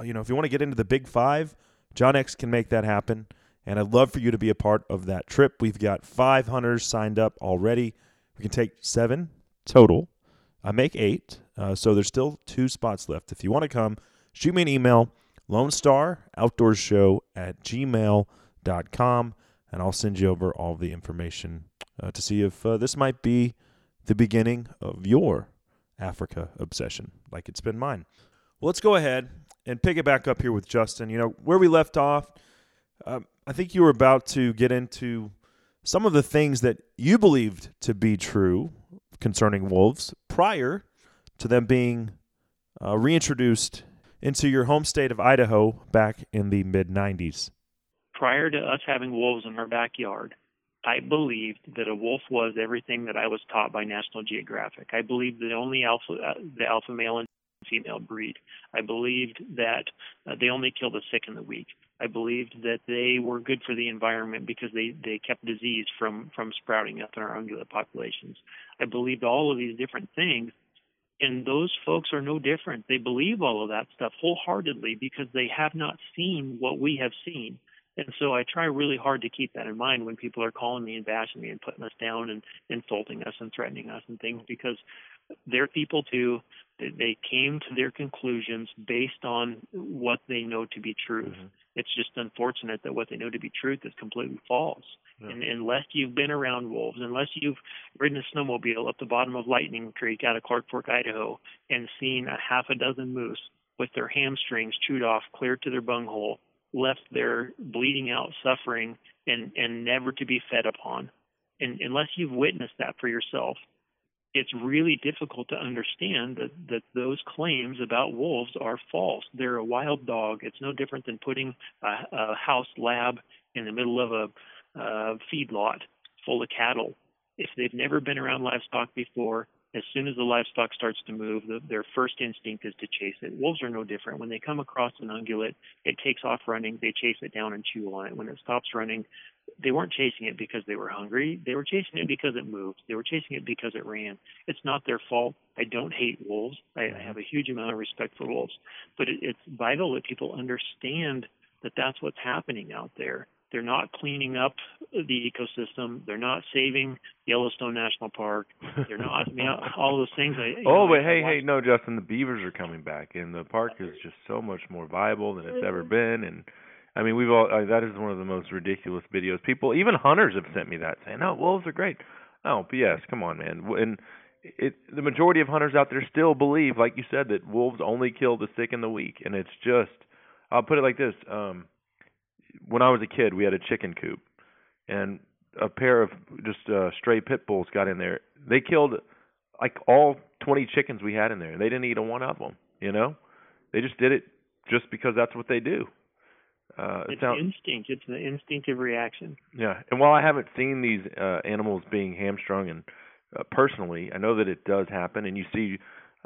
you know, if you want to get into the Big Five, John X can make that happen. And I'd love for you to be a part of that trip. We've got five hunters signed up already. We can take seven total. I make eight, uh, so there's still two spots left. If you want to come, shoot me an email, Lone Star Outdoors Show at gmail.com, and I'll send you over all the information uh, to see if uh, this might be the beginning of your Africa obsession, like it's been mine. Well, let's go ahead and pick it back up here with Justin. You know, where we left off, um, I think you were about to get into some of the things that you believed to be true concerning wolves prior to them being uh, reintroduced into your home state of Idaho back in the mid 90s. Prior to us having wolves in our backyard, I believed that a wolf was everything that I was taught by National Geographic. I believed that only alpha, uh, the alpha male and female breed. I believed that uh, they only kill the sick and the weak. I believed that they were good for the environment because they, they kept disease from, from sprouting up in our ungulate populations. I believed all of these different things, and those folks are no different. They believe all of that stuff wholeheartedly because they have not seen what we have seen. And so I try really hard to keep that in mind when people are calling me and bashing me and putting us down and insulting us and threatening us and things because they're people too. They came to their conclusions based on what they know to be truth. Mm-hmm. It's just unfortunate that what they know to be truth is completely false. Yeah. And unless you've been around wolves, unless you've ridden a snowmobile up the bottom of Lightning Creek out of Clark Fork, Idaho, and seen a half a dozen moose with their hamstrings chewed off clear to their bunghole, left there bleeding out, suffering, and, and never to be fed upon, and unless you've witnessed that for yourself, it's really difficult to understand that, that those claims about wolves are false. They're a wild dog. It's no different than putting a, a house lab in the middle of a uh, feedlot full of cattle. If they've never been around livestock before, as soon as the livestock starts to move, the, their first instinct is to chase it. Wolves are no different. When they come across an ungulate, it takes off running. They chase it down and chew on it. When it stops running, they weren't chasing it because they were hungry. They were chasing it because it moved. They were chasing it because it ran. It's not their fault. I don't hate wolves. I, I have a huge amount of respect for wolves, but it, it's vital that people understand that that's what's happening out there. They're not cleaning up the ecosystem. They're not saving Yellowstone National Park. They're not, I mean, all those things. I, Oh, know, but I hey, hey, no, Justin, the beavers are coming back, and the park is just so much more viable than it's ever been. And I mean, we've all uh, that is one of the most ridiculous videos. People, even hunters, have sent me that saying, "Oh, wolves are great." Oh, but yes, come on, man. W- And it the majority of hunters out there still believe, like you said, that wolves only kill the sick and the weak, and it's just. I'll put it like this: um, when I was a kid, we had a chicken coop, and a pair of just uh, stray pit bulls got in there. They killed like all 20 chickens we had in there. They didn't eat a one of them. You know, they just did it just because that's what they do. Uh, it It's sounds instinct. It's an instinctive reaction. yeah. And while I haven't seen these uh, animals being hamstrung, and uh, personally, I know that it does happen, and you see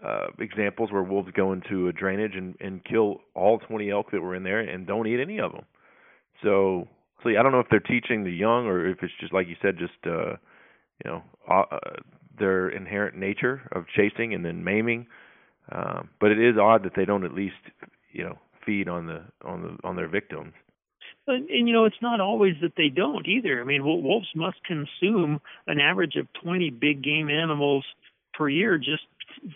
uh, examples where wolves go into a drainage and, and kill all 20 elk that were in there and don't eat any of them. So, so I don't know if they're teaching the young or if it's just like you said, just uh, you know, uh, uh, their inherent nature of chasing and then maiming. Um, but it is odd that they don't at least, you know, feed on the on the on their victims. And, and you know, it's not always that they don't either. I mean, wolves must consume an average of 20 big game animals per year just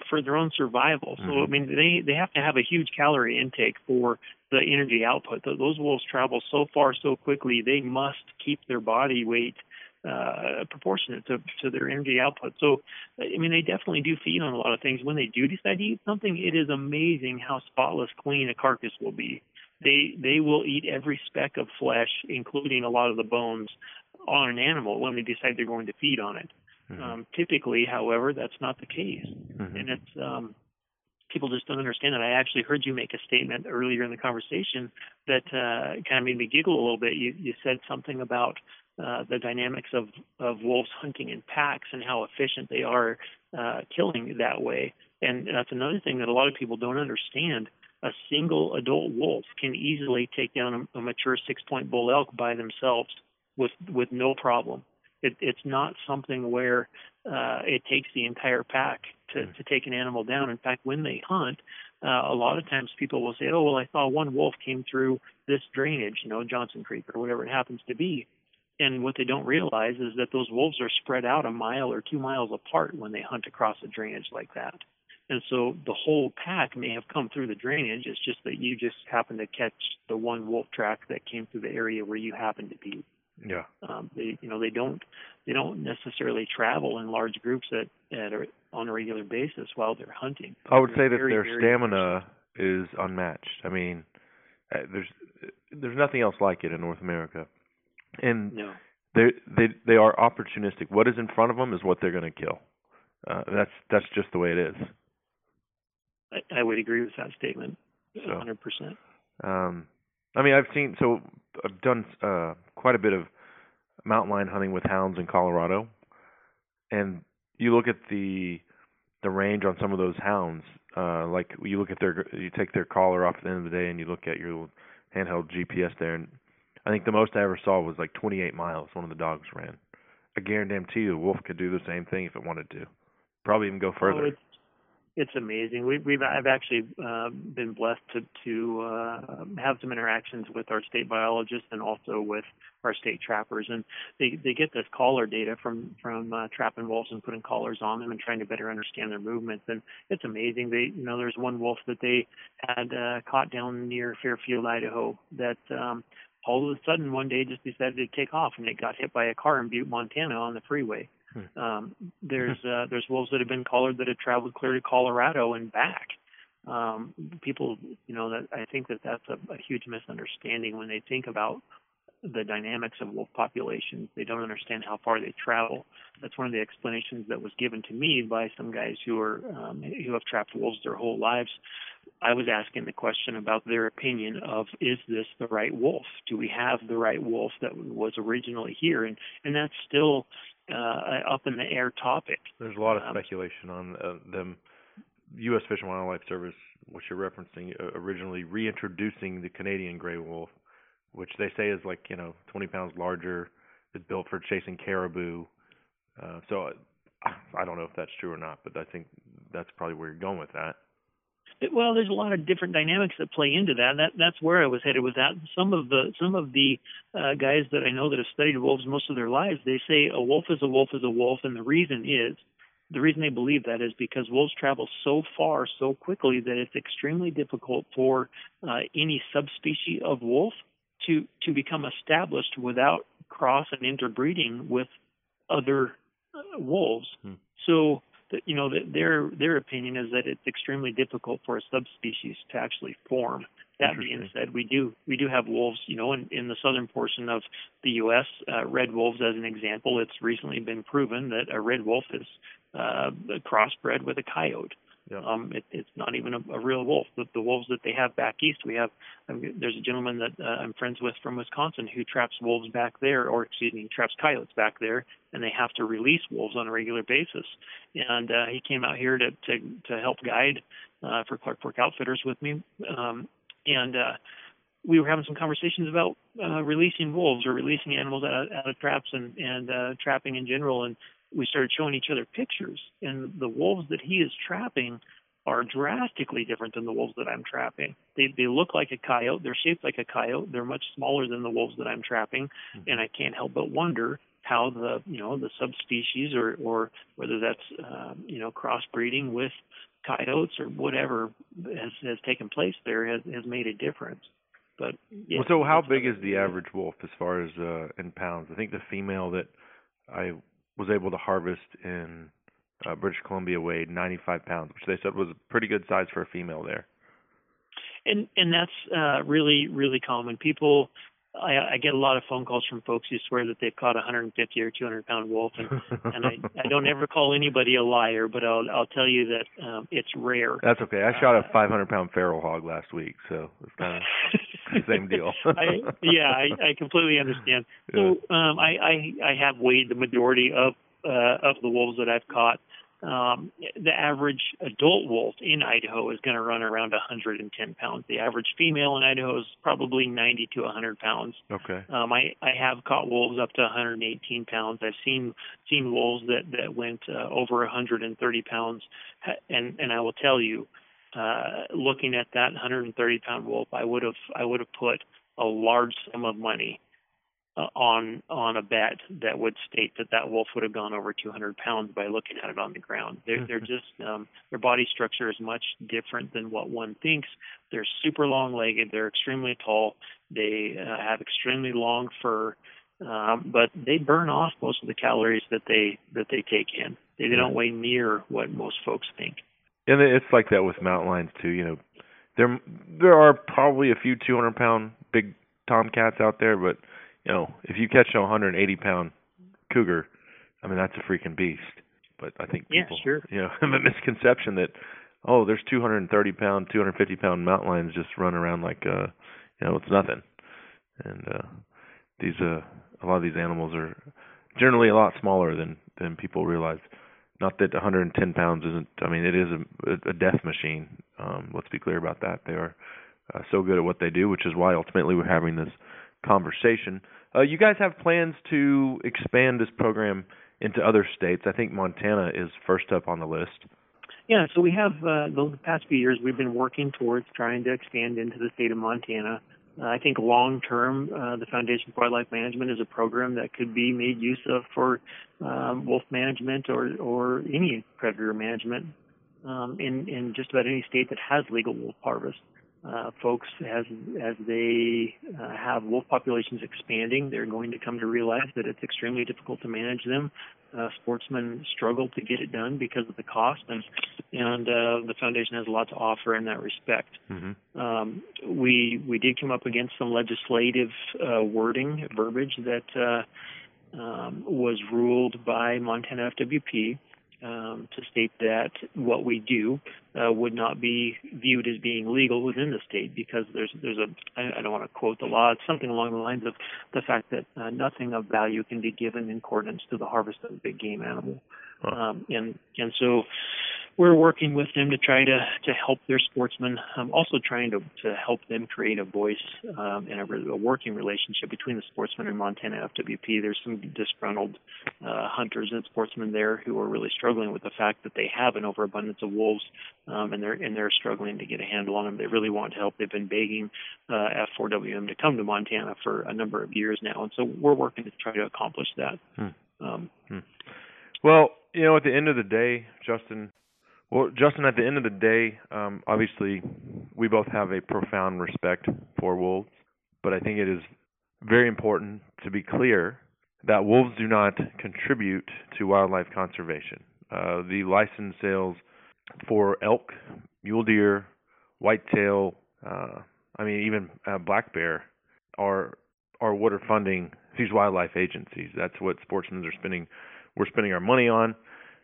for their own survival. So I Mhm. mean, they they have to have a huge calorie intake for the energy output. Th- Those wolves travel so far so quickly. They must keep their body weight uh proportionate to to their energy output. So I mean they definitely do feed on a lot of things. When they do decide to eat something, it is amazing how spotless clean a carcass will be. They they will eat every speck of flesh, including a lot of the bones, on an animal when they decide they're going to feed on it. Mhm. Um, typically, however, that's not the case, Mhm. and it's um, people just don't understand that. I actually heard you make a statement earlier in the conversation that uh, kind of made me giggle a little bit. You you said something about uh, the dynamics of of wolves hunting in packs and how efficient they are uh, killing that way. And that's another thing that a lot of people don't understand. A single adult wolf can easily take down a, a mature six-point bull elk by themselves with with no problem. It, it's not something where uh, it takes the entire pack to, to take an animal down. In fact, when they hunt, uh, a lot of times people will say, "Oh, well, I saw one wolf came through this drainage, you know, Johnson Creek or whatever it happens to be." And what they don't realize is that those wolves are spread out a mile or two miles apart when they hunt across a drainage like that. And so the whole pack may have come through the drainage. It's just that you just happen to catch the one wolf track that came through the area where you happen to be. Yeah. Um, they, you know, they don't they don't necessarily travel in large groups at, at a, on a regular basis while they're hunting. I would They're say that very, their very stamina is unmatched. I mean, uh, there's there's nothing else like it in North America, and No. they they they are opportunistic. What is in front of them is what they're going to kill. Uh, that's that's just the way it is. I, I would agree with that statement, So. 100%. Um, I mean, I've seen so I've done uh, quite a bit of mountain lion hunting with hounds in Colorado, and you look at the the range on some of those hounds. Uh, like you look at their you take their collar off at the end of the day, and you look at your handheld GPS there, and I think the most I ever saw was like 28 miles. One of the dogs ran. I guarantee you, a wolf could do the same thing if it wanted to. Probably even go further. Oh, it's it's amazing. We, we've I've actually uh, been blessed to to uh, have some interactions with our state biologists and also with our state trappers, and they they get this collar data from from uh, trapping wolves and putting collars on them and trying to better understand their movements. And it's amazing. They you know there's one wolf that they had uh, caught down near Fairfield, Idaho, that um, all of a sudden one day just decided to take off and it got hit by a car in Butte, Montana on the freeway. Um, there's uh, there's wolves that have been collared that have traveled clear to Colorado and back. Um, people, you know, that I think that that's a, a huge misunderstanding when they think about the dynamics of wolf populations. They don't understand how far they travel. That's one of the explanations that was given to me by some guys who are um, who have trapped wolves their whole lives. I was asking the question about their opinion of is this the right wolf? Do we have the right wolf that was originally here? And and that's still uh, up in the air topic. There's a lot of Um, speculation on uh, them. U.S. Fish and Wildlife Service, which you're referencing, uh, originally reintroducing the Canadian gray wolf, which they say is like you know 20 pounds larger, is built for chasing caribou. Uh, so uh, I don't know if that's true or not, but I think that's probably where you're going with that. It- Well, there's a lot of different dynamics that play into that. That that's where I was headed with that. Some of the some of the uh, guys that I know that have studied wolves most of their lives, they say a wolf is a wolf is a wolf, and the reason is the reason they believe that is because wolves travel so far so quickly that it's extremely difficult for uh, any subspecies of wolf to to become established without cross and interbreeding with other uh, wolves. Hmm. So that you know that their their opinion is that it's extremely difficult for a subspecies to actually form. That being said, we do we do have wolves, you know, in, in the southern portion of the U.S. Uh, red wolves, as an example, it's recently been proven that a red wolf is uh, crossbred with a coyote. Yeah. Um, it, it's not even a, a real wolf. The, the wolves that they have back east, we have. Um, there's a gentleman that uh, I'm friends with from Wisconsin who traps wolves back there, or excuse me, traps coyotes back there, and they have to release wolves on a regular basis. And uh, he came out here to to, to help guide uh, for Clark Fork Outfitters with me, um, and uh, we were having some conversations about uh, releasing wolves or releasing animals out of, out of traps and and uh, trapping in general. And we started showing each other pictures, and the wolves that he is trapping are drastically different than the wolves that I'm trapping. They they look like a coyote. They're shaped like a coyote. They're much smaller than the wolves that I'm trapping, mm-hmm. and I can't help but wonder how the you know the subspecies or or whether that's uh, you know crossbreeding with coyotes or whatever has has taken place there has has made a difference. But yeah, well, so how big is the average wolf as far as uh, in pounds? I think the female that I was able to harvest in uh, British Columbia weighed 95 pounds, which they said was a pretty good size for a female there. And and that's uh, really really common. People, I, I get a lot of phone calls from folks who swear that they've caught a 150 or 200 pound wolf, and and I I don't ever call anybody a liar, but I'll I'll tell you that um, it's rare. That's okay. I shot a 500 pound feral hog last week, so it's kind of same deal. I, yeah, I, I completely understand. So um, I, I I have weighed the majority of uh, of the wolves that I've caught. Um, the average adult wolf in Idaho is going to run around 110 pounds. The average female in Idaho is probably 90 to 100 pounds. Okay. Um, I, I have caught wolves up to 118 pounds. I've seen seen wolves that that went uh, over 130 pounds, and and I will tell you, uh, looking at that 130 pound wolf, I would have I would have put a large sum of money uh, on on a bet that would state that that wolf would have gone over 200 pounds by looking at it on the ground. They're they're just um, their body structure is much different than what one thinks. They're super long legged. They're extremely tall. They uh, have extremely long fur. Um, but they burn off most of the calories that they that they take in. They, they don't weigh near what most folks think and it's like that with mountain lions too. You know, there there are probably a few 200 pound big tomcats out there, but you know, if you catch a 180 pound cougar, I mean that's a freaking beast. But I think people, yeah, sure. you know, have a misconception that oh, there's 230 pound, 250 pound mountain lions just run around like uh, you know, it's nothing. And uh, these uh, a lot of these animals are generally a lot smaller than than people realize. Not that 110 pounds isn't. I mean, it is a, a death machine. Um, let's be clear about that. They are uh, so good at what they do, which is why ultimately we're having this conversation. Uh, you guys have plans to expand this program into other states. I think Montana is first up on the list. Yeah, so we have uh, the past few years we've been working towards trying to expand into the state of Montana. Uh, I think long term, uh, the Foundation for Wildlife Management is a program that could be made use of for um, wolf management or, or any predator management um, in, in just about any state that has legal wolf harvest. Uh, folks, as as they uh, have wolf populations expanding, they're going to come to realize that it's extremely difficult to manage them. Uh, sportsmen struggle to get it done because of the cost, and and uh, the foundation has a lot to offer in that respect. Mm-hmm. Um, we we did come up against some legislative uh, wording verbiage that uh, um, was ruled by Montana FWP um, to state that what we do uh, would not be viewed as being legal within the state because there's there's a I, I don't want to quote the law it's something along the lines of the fact that uh, nothing of value can be given in accordance to the harvest of a big game animal huh. um, and and so we're working with them to try to to help their sportsmen. I'm also trying to to help them create a voice um, and a, a working relationship between the sportsmen and Montana FWP. There's some disgruntled uh, hunters and sportsmen there who are really struggling with the fact that they have an overabundance of wolves, um, and they're and they're struggling to get a handle on them. They really want help. They've been begging uh, F4WM to come to Montana for a number of years now, and so we're working to try to accomplish that. Hmm. Um, hmm. Well, you know, at the end of the day, Justin, well, Justin, at the end of the day, um, obviously, we both have a profound respect for wolves, but I think it is very important to be clear that wolves do not contribute to wildlife conservation. Uh, the license sales for elk, mule deer, whitetail, uh, I mean, even uh, black bear are are what are funding these wildlife agencies. That's what sportsmen are spending. We're spending our money on.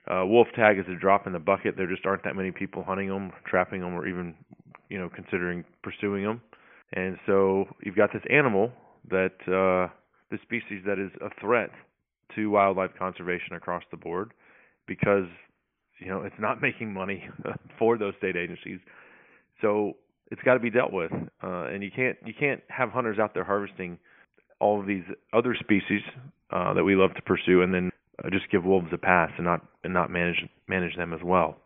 Uh, wolf tag is a drop in the bucket. There just aren't that many people hunting them, trapping them, or even you know considering pursuing them. And so you've got this animal that uh, the species that is a threat to wildlife conservation across the board because you know it's not making money for those state agencies. So it's got to be dealt with, uh, and you can't you can't have hunters out there harvesting all of these other species uh, that we love to pursue, and then uh, just give wolves a pass and not and not manage manage them as well.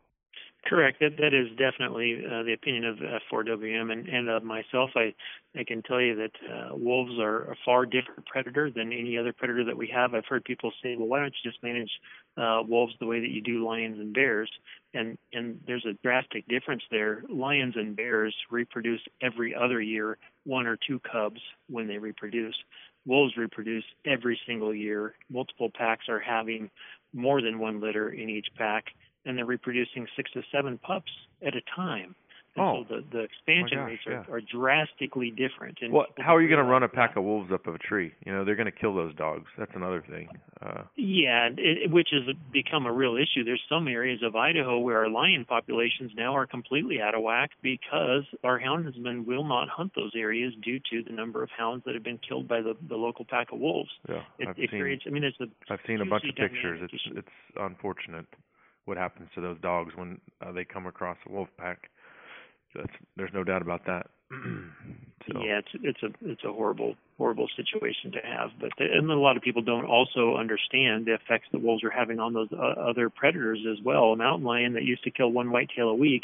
Correct. That that is definitely uh, the opinion of F4WM and, and of myself. I I can tell you that uh, wolves are a far different predator than any other predator that we have. I've heard people say, well, why don't you just manage uh, wolves the way that you do lions and bears? And and there's a drastic difference there. Lions and bears reproduce every other year, one or two cubs when they reproduce. Wolves reproduce every single year. Multiple packs are having more than one litter in each pack and they're reproducing six to seven pups at a time. And oh, so the, the expansion gosh, rates yeah. are, are drastically different. And Well, how are you going to run a pack of wolves up of a tree? You know, they're going to kill those dogs. That's another thing. Uh, Yeah, it, which has become a real issue. There's some areas of Idaho where our lion populations now are completely out of whack because our houndsmen will not hunt those areas due to the number of hounds that have been killed by the, the local pack of wolves. yeah, It, I've it seen. creates. I mean, it's a I've seen a bunch of pictures. It's issue. it's unfortunate what happens to those dogs when uh, they come across a wolf pack. That's, there's no doubt about that. so, Yeah, it's it's a it's a horrible horrible situation to have, but and a lot of people don't also understand the effects that wolves are having on those uh, other predators as well. A mountain lion that used to kill one whitetail a week,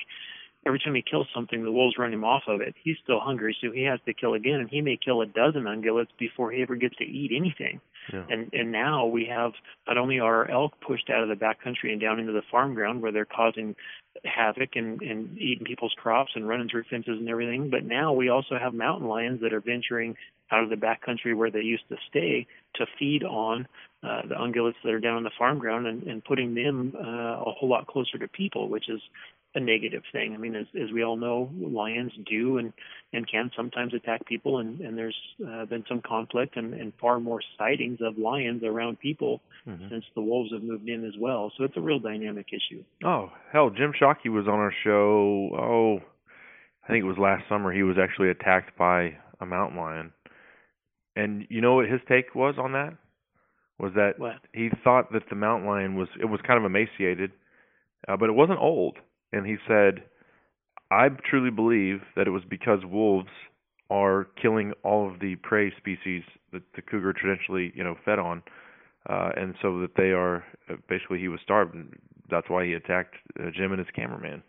every time he kills something, the wolves run him off of it. He's still hungry, so he has to kill again, and he may kill a dozen ungulates before he ever gets to eat anything. Yeah. And and now we have not only are elk pushed out of the backcountry and down into the farm ground where they're causing havoc and, and eating people's crops and running through fences and everything, but now we also have mountain lions that are venturing out of the backcountry where they used to stay to feed on uh, the ungulates that are down on the farm ground and, and putting them uh, a whole lot closer to people, which is a negative thing. I mean, as, as we all know, lions do and, and can sometimes attack people, and, and there's uh, been some conflict and, and far more sightings of lions around people Mhm. since the wolves have moved in as well. So it's a real dynamic issue. Oh hell, Jim Shockey was on our show. Oh, I think it was last summer. He was actually attacked by a mountain lion, and you know what his take was on that? Was that What? he thought that the mountain lion was it was kind of emaciated, uh, but it wasn't old. And he said, "I truly believe that it was because wolves are killing all of the prey species that the cougar traditionally, you know, fed on, uh, and so that they are uh, basically he was starved. And that's why he attacked uh, Jim and his cameraman.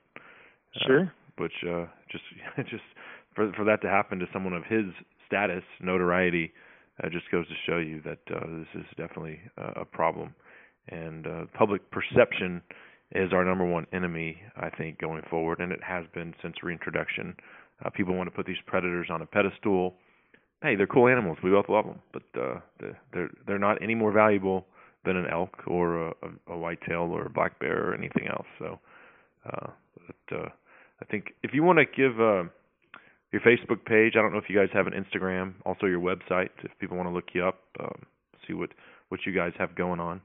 Uh, Sure. which uh, just just for for that to happen to someone of his status, notoriety, uh, just goes to show you that uh, this is definitely uh, a problem. And uh, public perception is our number one enemy, I think, going forward, and it has been since reintroduction. Uh, people want to put these predators on a pedestal. Hey, they're cool animals. We both love them, but uh, they're they're not any more valuable than an elk or a, a, a whitetail or a black bear or anything else. So, uh, but, uh, I think if you want to give uh, your Facebook page, I don't know if you guys have an Instagram, also your website, if people want to look you up, um, see what what you guys have going on.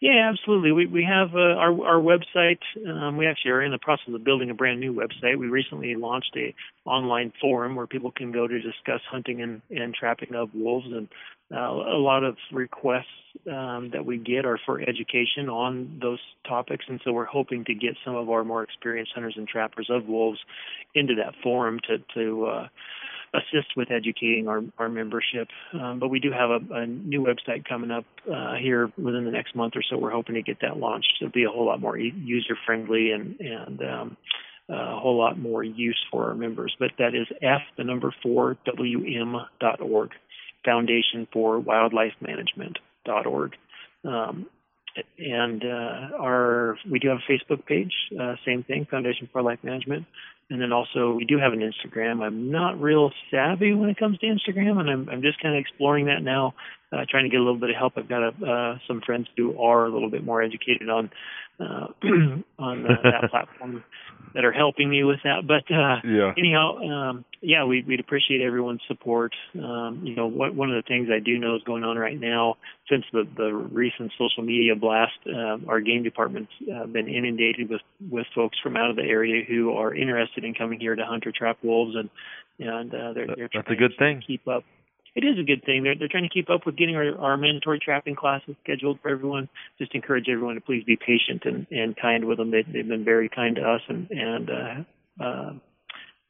Yeah, absolutely. We we have uh, our our website. Um, we actually are in the process of building a brand new website. We recently launched a online forum where people can go to discuss hunting and, and trapping of wolves, and uh, a lot of requests um, that we get are for education on those topics. And so we're hoping to get some of our more experienced hunters and trappers of wolves into that forum to to uh, assist with educating our, our membership. Um, but we do have a, a new website coming up uh, here within the next month or so. We're hoping to get that launched. It'll be a whole lot more user friendly and and um, a whole lot more use for our members. But that is F the number four WM dot org, Foundation for Wildlife Management dot org. Um, and uh, our we do have a Facebook page, uh, same thing, Foundation for Life Management. And then also we do have an Instagram. I'm not real savvy when it comes to Instagram, and I'm I'm just kind of exploring that now, uh, trying to get a little bit of help. I've got a, uh, some friends who are a little bit more educated on uh, on uh, that platform that are helping me with that. But uh, Yeah. anyhow, um, yeah, we, we'd appreciate everyone's support. Um, you know, what, one of the things I do know is going on right now since the, the recent social media blast, uh, our game department's uh, been inundated with, with folks from out of the area who are interested in coming here to hunt or trap wolves, and and uh, they're, they're that's a trying good to thing. Keep up. It is a good thing. They're they're trying to keep up with getting our, our mandatory trapping classes scheduled for everyone. Just encourage everyone to please be patient and, and kind with them. They, they've been very kind to us and and uh, uh,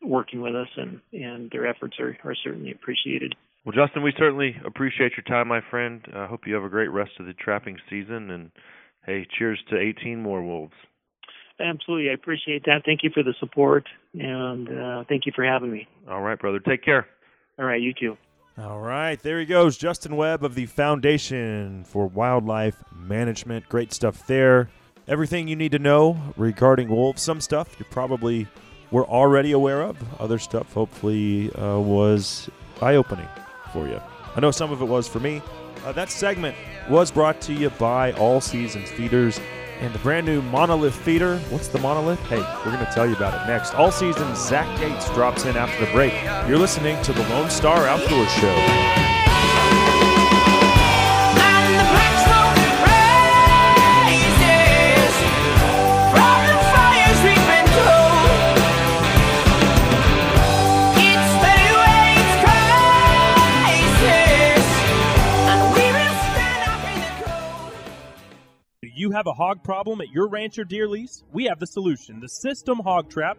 working with us, and and their efforts are are certainly appreciated. Well, Justin, we certainly appreciate your time, my friend. I hope you have a great rest of the trapping season, and hey, cheers to 18 more wolves. Absolutely, I appreciate that. Thank you for the support, and uh, thank you for having me. All right, brother. Take care. All right, you too. All right, there he goes, Justin Webb of the Foundation for Wildlife Management. Great stuff there. Everything you need to know regarding wolves. Some stuff you probably were already aware of. Other stuff, hopefully, uh, was eye opening for you. I know some of it was for me. Uh, that segment was brought to you by All Seasons Feeders and the brand new Monolith Feeder. What's the Monolith? Hey, we're going to tell you about it next. All season, Zach Gates drops in after the break. You're listening to the Lone Star Outdoor Show. You have a hog problem at your ranch or deer lease? We have the solution. The System Hog Trap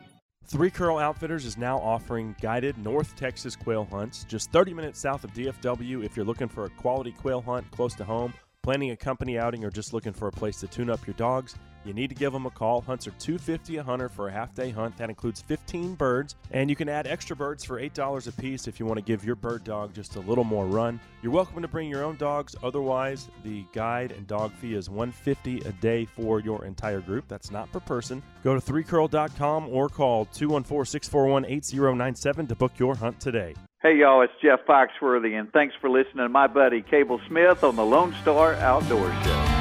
Three Curl Outfitters is now offering guided North Texas quail hunts just 30 minutes south of DFW if you're looking for a quality quail hunt close to home, planning a company outing, or just looking for a place to tune up your dogs. You need to give them a call. Hunts are 250 a hunter for a half day hunt. That includes 15 birds, and you can add extra birds for $8 a piece if you want to give your bird dog just a little more run. You're welcome to bring your own dogs. Otherwise, the guide and dog fee is 150 a day for your entire group. That's not per person. Go to 3curl.com or call 214-641-8097 to book your hunt today. Hey y'all, it's Jeff Foxworthy, and thanks for listening to my buddy Cable Smith on the Lone Star Outdoor Show.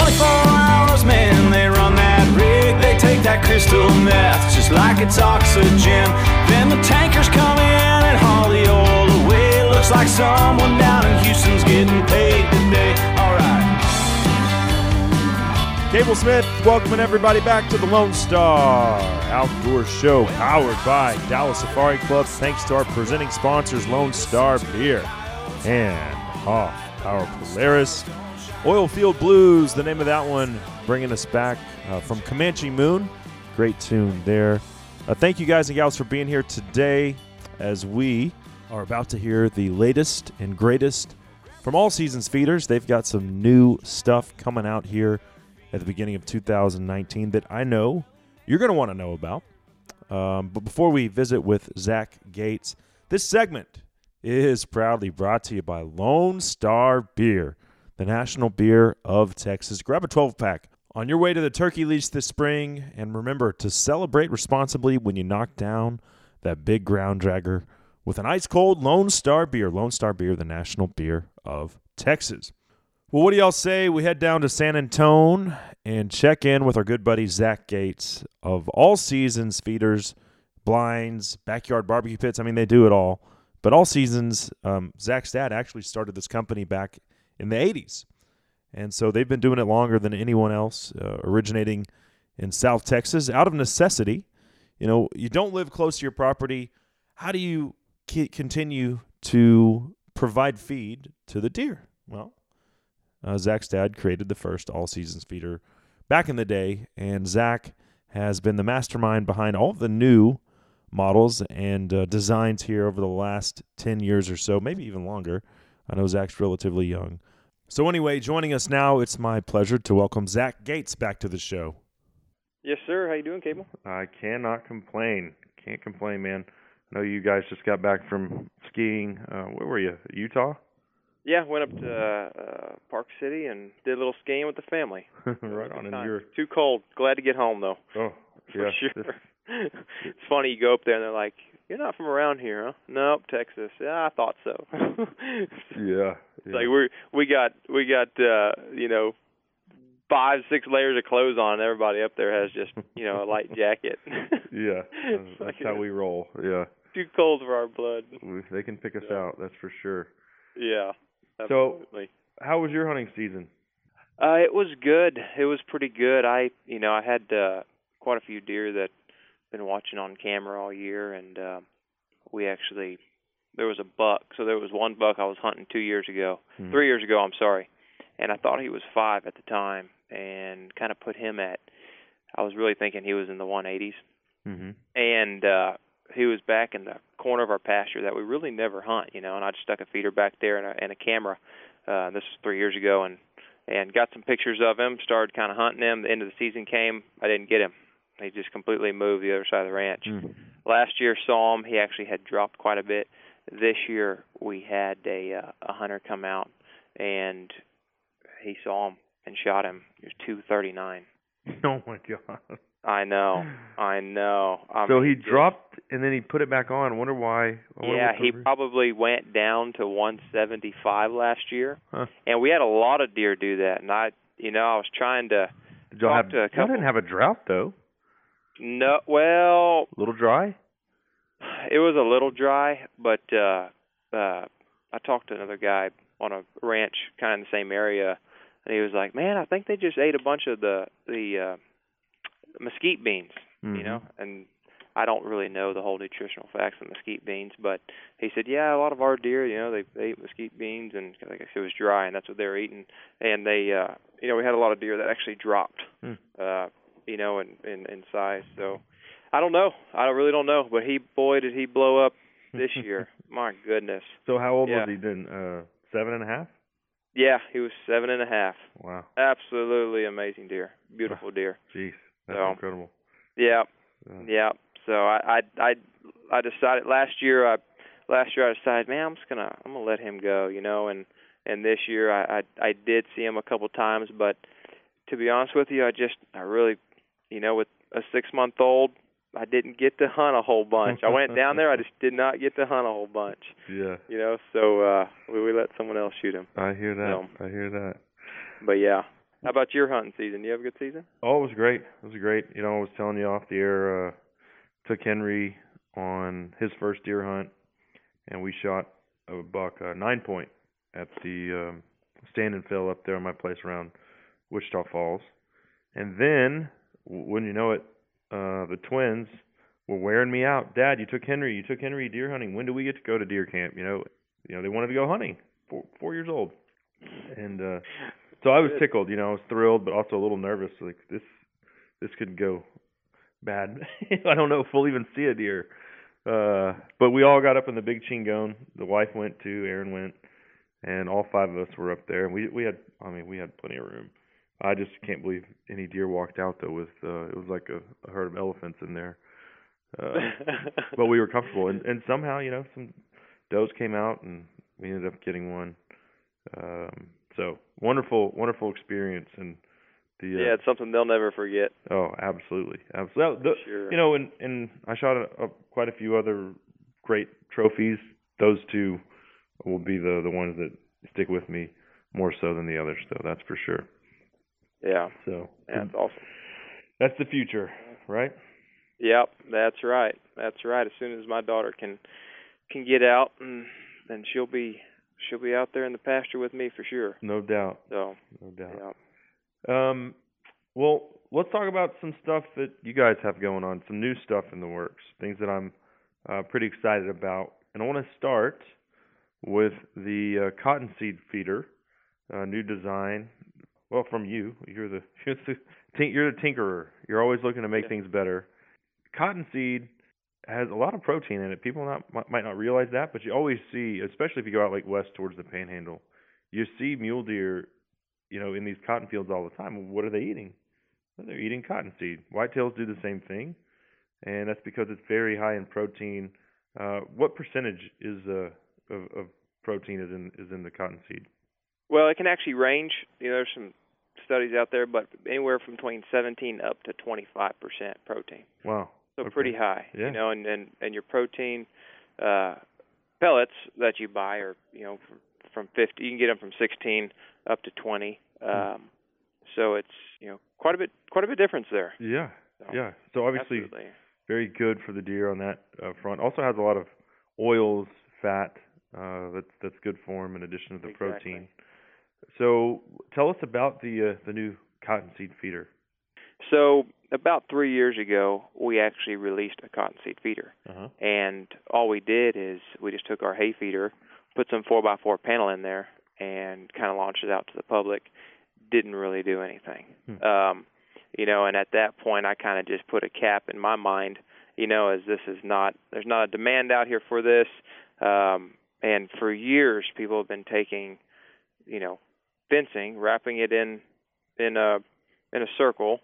24 hours, man, they run that rig. They take that crystal meth just like it's oxygen. Then the tankers come in and haul the oil away. Looks like someone down in Houston's getting paid today. All right. Cable Smith, welcoming everybody back to the Lone Star Outdoor Show, powered by Dallas Safari Club. Thanks to our presenting sponsors, Lone Star Beer and Hoff Power Polaris. Oilfield Blues, the name of that one, bringing us back uh, from Comanche Moon. Great tune there. Uh, thank you guys and gals for being here today as we are about to hear the latest and greatest from All Seasons Feeders. They've got some new stuff coming out here at the beginning of 2019 that I know you're going to want to know about. Um, but before we visit with Zach Gates, this segment is proudly brought to you by Lone Star Beer, the national beer of Texas. Grab a 12 pack on your way to the turkey lease this spring, and remember to celebrate responsibly when you knock down that big ground dragger with an ice cold Lone Star Beer. Lone Star Beer, the national beer of Texas. Well, what do y'all say? We head down to San Antone and check in with our good buddy Zach Gates of All Seasons Feeders, Blinds, Backyard Barbecue Pits. I mean, they do it all. But All Seasons, um, Zach's dad actually started this company back in the 80s. And so they've been doing it longer than anyone else, uh, originating in South Texas out of necessity. You know, you don't live close to your property. How do you c- continue to provide feed to the deer? Well, uh, Zach's dad created the first all seasons feeder back in the day, and Zach has been the mastermind behind all of the new models and uh, designs here over the last 10 years or so, maybe even longer. I know Zach's relatively young. So, anyway, joining us now, it's my pleasure to welcome Zach Gates back to the show. Yes, sir. How you doing, Cable? I cannot complain. Can't complain, man. I know you guys just got back from skiing. Uh, where were you? Utah? Yeah, went up to uh, uh, Park City and did a little skiing with the family. right on. And you're too cold. Glad to get home though. Oh, for yeah. sure. It's funny you go up there and they're like, "You're not from around here, huh?" Nope, Texas. Yeah, I thought so. yeah. It's like we we got we got uh, you know five six layers of clothes on. and Everybody up there has just you know a light jacket. yeah. That's, that's how we roll. Yeah. Too cold for our blood. We, they can pick us Yeah. out. That's for sure. Yeah. Absolutely. So- Absolutely. How was your hunting season? Uh, it was good. It was pretty good. I, you know, I had uh, quite a few deer that been watching on camera all year, and uh, we actually there was a buck. So there was one buck I was hunting two years ago, Mhm. three years ago. I'm sorry, and I thought he was five at the time, and kind of put him at. I was really thinking he was in the 180s, Mm-hmm. and uh, he was back in the corner of our pasture that we really never hunt, you know. And I just stuck a feeder back there and a, and a camera. Uh, this was three years ago, and and got some pictures of him. Started kind of hunting him. The end of the season came. I didn't get him. He just completely moved the other side of the ranch. Mm. Last year saw him. He actually had dropped quite a bit. This year we had a uh, a hunter come out and he saw him and shot him. He was two thirty nine. Oh my god. I know. I know. I so mean, he just- dropped and then he put it back on. I wonder why. I wonder Yeah, he probably went down to 175 last year, Huh. and we had a lot of deer do that. And I, you know, I was trying to y'all have, to y'all didn't have a drought though. No, well, A little dry. it was a little dry, but uh uh I talked to another guy on a ranch kind of in the same area and he was like, "Man, I think they just ate a bunch of the the uh mesquite beans, you Mhm. know." And I don't really know the whole nutritional facts of mesquite beans, but he said, "Yeah, a lot of our deer, you know, they, they ate mesquite beans and like I said, it was dry and that's what they were eating." And they uh you know, we had a lot of deer that actually dropped Hmm. uh you know, in in in size. So I don't know. I really don't know, but he boy did he blow up this year. My goodness. So how old Yeah. was he then? Uh, seven and a half. Yeah, he was seven and a half. Wow. Absolutely amazing deer. Beautiful deer. Jeez, that's So- incredible. Yeah. Yeah. Yeah. So I I I I decided last year I last year I decided, man, I'm just gonna I'm gonna let him go, you know, and and this year I I, I did see him a couple times, but to be honest with you, I just I really you know, with a six month old I didn't get to hunt a whole bunch. I went down there, I just did not get to hunt a whole bunch. Yeah, You know, so uh we, we let someone else shoot him. I hear that. No. I hear that. But yeah. How about your hunting season? Do you have a good season? Oh, it was great. It was great. You know, I was telling you off the air. Uh, took Henry on his first deer hunt, and we shot a buck uh, nine point at the um, stand and fill up there on my place around Wichita Falls. And then, wouldn't you know it, uh, the twins were wearing me out. Dad, you took Henry. You took Henry deer hunting. When do we get to go to deer camp? You know, you know they wanted to go hunting. Four, four years old, and uh, so I was tickled. You know, I was thrilled, but also a little nervous. Like this, this could go bad. I don't know if we'll even see a deer. Uh, but we all got up in the big chingone. The wife went too. Aaron went, and all five of us were up there. And we we had, I mean, we had plenty of room. I just can't believe any deer walked out though. With uh, it was like a, a herd of elephants in there. Uh, but we were comfortable, and and somehow you know some does came out, and we ended up getting one. Um, so wonderful, wonderful experience, and the uh, yeah, it's something they'll never forget. Oh, absolutely, absolutely. The, Sure. You know, and and I shot a, a, quite a few other great trophies. Those two will be the the ones that stick with me more so than the others, though. That's for sure. Yeah. So That's awesome. that's the future, right? Yep, that's right. That's right. As soon as my daughter can can get out and then she'll be she'll be out there in the pasture with me for sure. No doubt, So no doubt. yeah. Um, well, let's talk about some stuff that you guys have going on, some new stuff in the works, things that I'm uh, pretty excited about. And I want to start with the uh, cottonseed feeder, uh, new design, well, from you, you're the you're the, you're the tinkerer. You're always looking to make things better. Cottonseed has a lot of protein in it. People not might- might not realize that, but you always see, especially if you go out like west towards the Panhandle, you see mule deer, you know, in these cotton fields all the time. What are they eating? Well, they're eating cottonseed. Whitetails do the same thing, and that's because it's very high in protein. Uh, what percentage is uh, of, of protein is in is in the cottonseed? Well, it can actually range. You know, there's some studies out there, but anywhere from between 17 up to 25% protein. Wow. So Okay. pretty high. Yeah. You know, and and and your protein uh pellets that you buy are, you know, from, from 50, you can get them from 16 up to 20. Hmm. Um so it's, you know, quite a bit quite a bit difference there. Yeah, So, yeah. So obviously, absolutely. very good for the deer on that uh, front. Also has a lot of oils, fat. Uh, that's that's good for them in addition to the Exactly. protein. So tell us about the uh, the new cottonseed feeder. So about three years ago, we actually released a cottonseed feeder, Uh-huh. and all we did is we just took our hay feeder, put some four by four panel in there, and kind of launched it out to the public. Didn't really do anything, Hmm. um, you know. And at that point, I kind of just put a cap in my mind, you know, as this is not there's not a demand out here for this. Um, and for years, people have been taking, you know, fencing, wrapping it in in a in a circle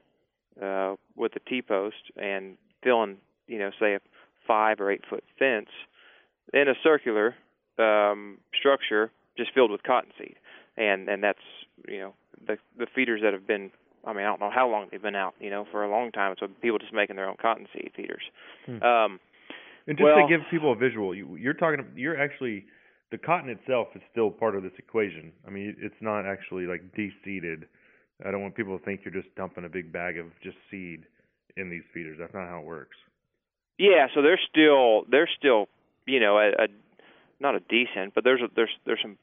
uh, with a T post and filling, you know, say a five or eight foot fence in a circular um, structure just filled with cottonseed, and and that's you know the the feeders that have been. I mean, I don't know how long they've been out. You know, for a long time. So people just making their own cottonseed feeders. Hmm. Um, And just well, to give people a visual, you, you're talking. You're actually the cotton itself is still part of this equation. I mean, it's not actually like de-seeded. I don't want people to think you're just dumping a big bag of just seed in these feeders. That's not how it works. Yeah, so there's still there's still you know a, a not a decent, but there's a, there's there's some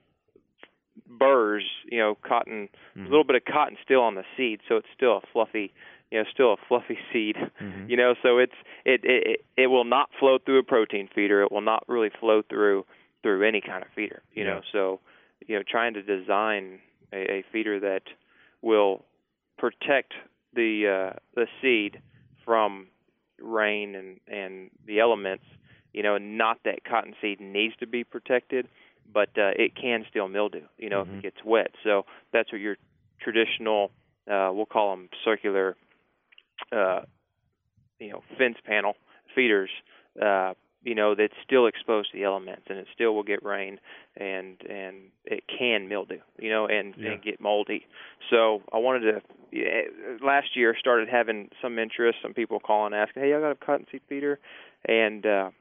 burrs, you know, cotton, a little bit of cotton still on the seed, so it's still a fluffy, you know, still a fluffy seed, Mhm. you know. So it's it, it it it will not flow through a protein feeder. It will not really flow through through any kind of feeder, you know. So you know, trying to design a, a feeder that will protect the uh, the seed from rain and and the elements. You know, not that cottonseed needs to be protected, but uh, it can still mildew. You know, if Mhm. it gets wet. So that's what your traditional, uh, we'll call them circular, uh, you know, fence panel feeders. Uh, you know, that's still exposed to the elements, and it still will get rain, and and it can mildew. You know, and Yeah. and get moldy. So I wanted to. Last year started having some interest, some people calling asking, "Hey, I got a cottonseed feeder," and uh,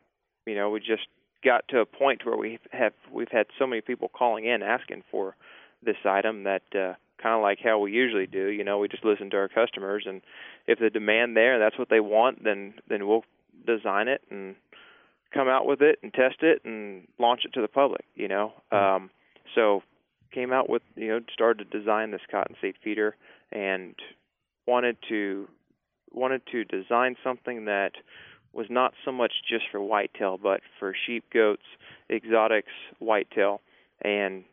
you know, we just got to a point where we have we've had so many people calling in asking for this item that uh, kind of like how we usually do. You know, we just listen to our customers, and if the demand there, that's what they want, then then we'll design it and come out with it and test it and launch it to the public. You know, um, so came out with you know started to design this cottonseed feeder and wanted to wanted to design something that was not so much just for whitetail, but for sheep, goats, exotics, whitetail, and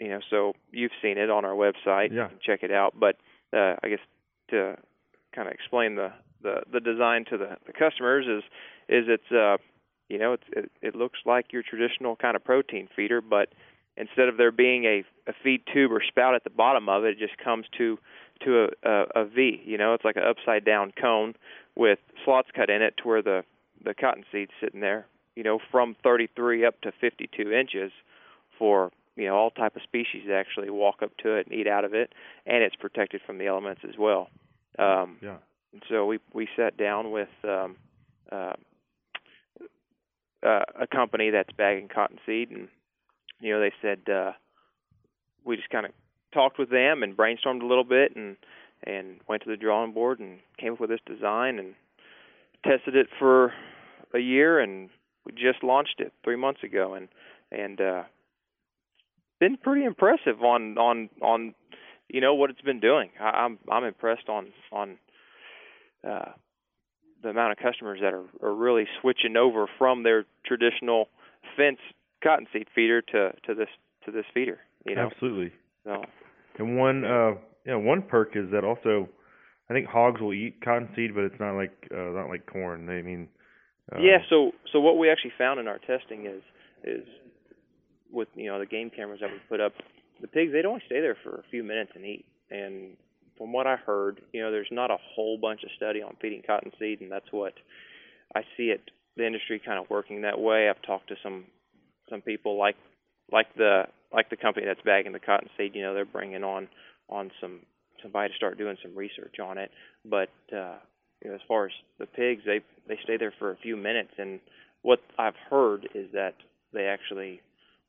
you know, so you've seen it on our website. Yeah. You can check it out. But uh, I guess to kind of explain the, the the design to the, the customers is is it's uh you know it's it, it looks like your traditional kind of protein feeder, but instead of there being a a feed tube or spout at the bottom of it, it just comes to to a, a, a V. You know, it's like an upside down cone with slots cut in it to where the the cottonseed's sitting there. You know, from 33 up to 52 inches for you know all type of species that actually walk up to it and eat out of it, and it's protected from the elements as well. Um, Yeah. and so we we sat down with um, uh, uh, a company that's bagging cottonseed, and you know they said uh, we just kind of talked with them and brainstormed a little bit, and and went to the drawing board and came up with this design and tested it for a year, and we just launched it three months ago, and and uh, been pretty impressive on on on you know what it's been doing. I, I'm I'm impressed on on uh, the amount of customers that are, are really switching over from their traditional fence cottonseed feeder to to this to this feeder. You know, Absolutely. so And one uh, you know, one perk is that also, I think hogs will eat cottonseed, but it's not like uh, not like corn. They mean. Uh, yeah. So so what we actually found in our testing is is with you know the game cameras that we put up, the pigs they'd only stay there for a few minutes and eat. And from what I heard, you know, there's not a whole bunch of study on feeding cottonseed, and that's what I see it the industry kind of working that way. I've talked to some some people like like the like the company that's bagging the cottonseed. You know, they're bringing on on some somebody to start doing some research on it. But uh, you know, as far as the pigs, they they stay there for a few minutes, and what I've heard is that they actually,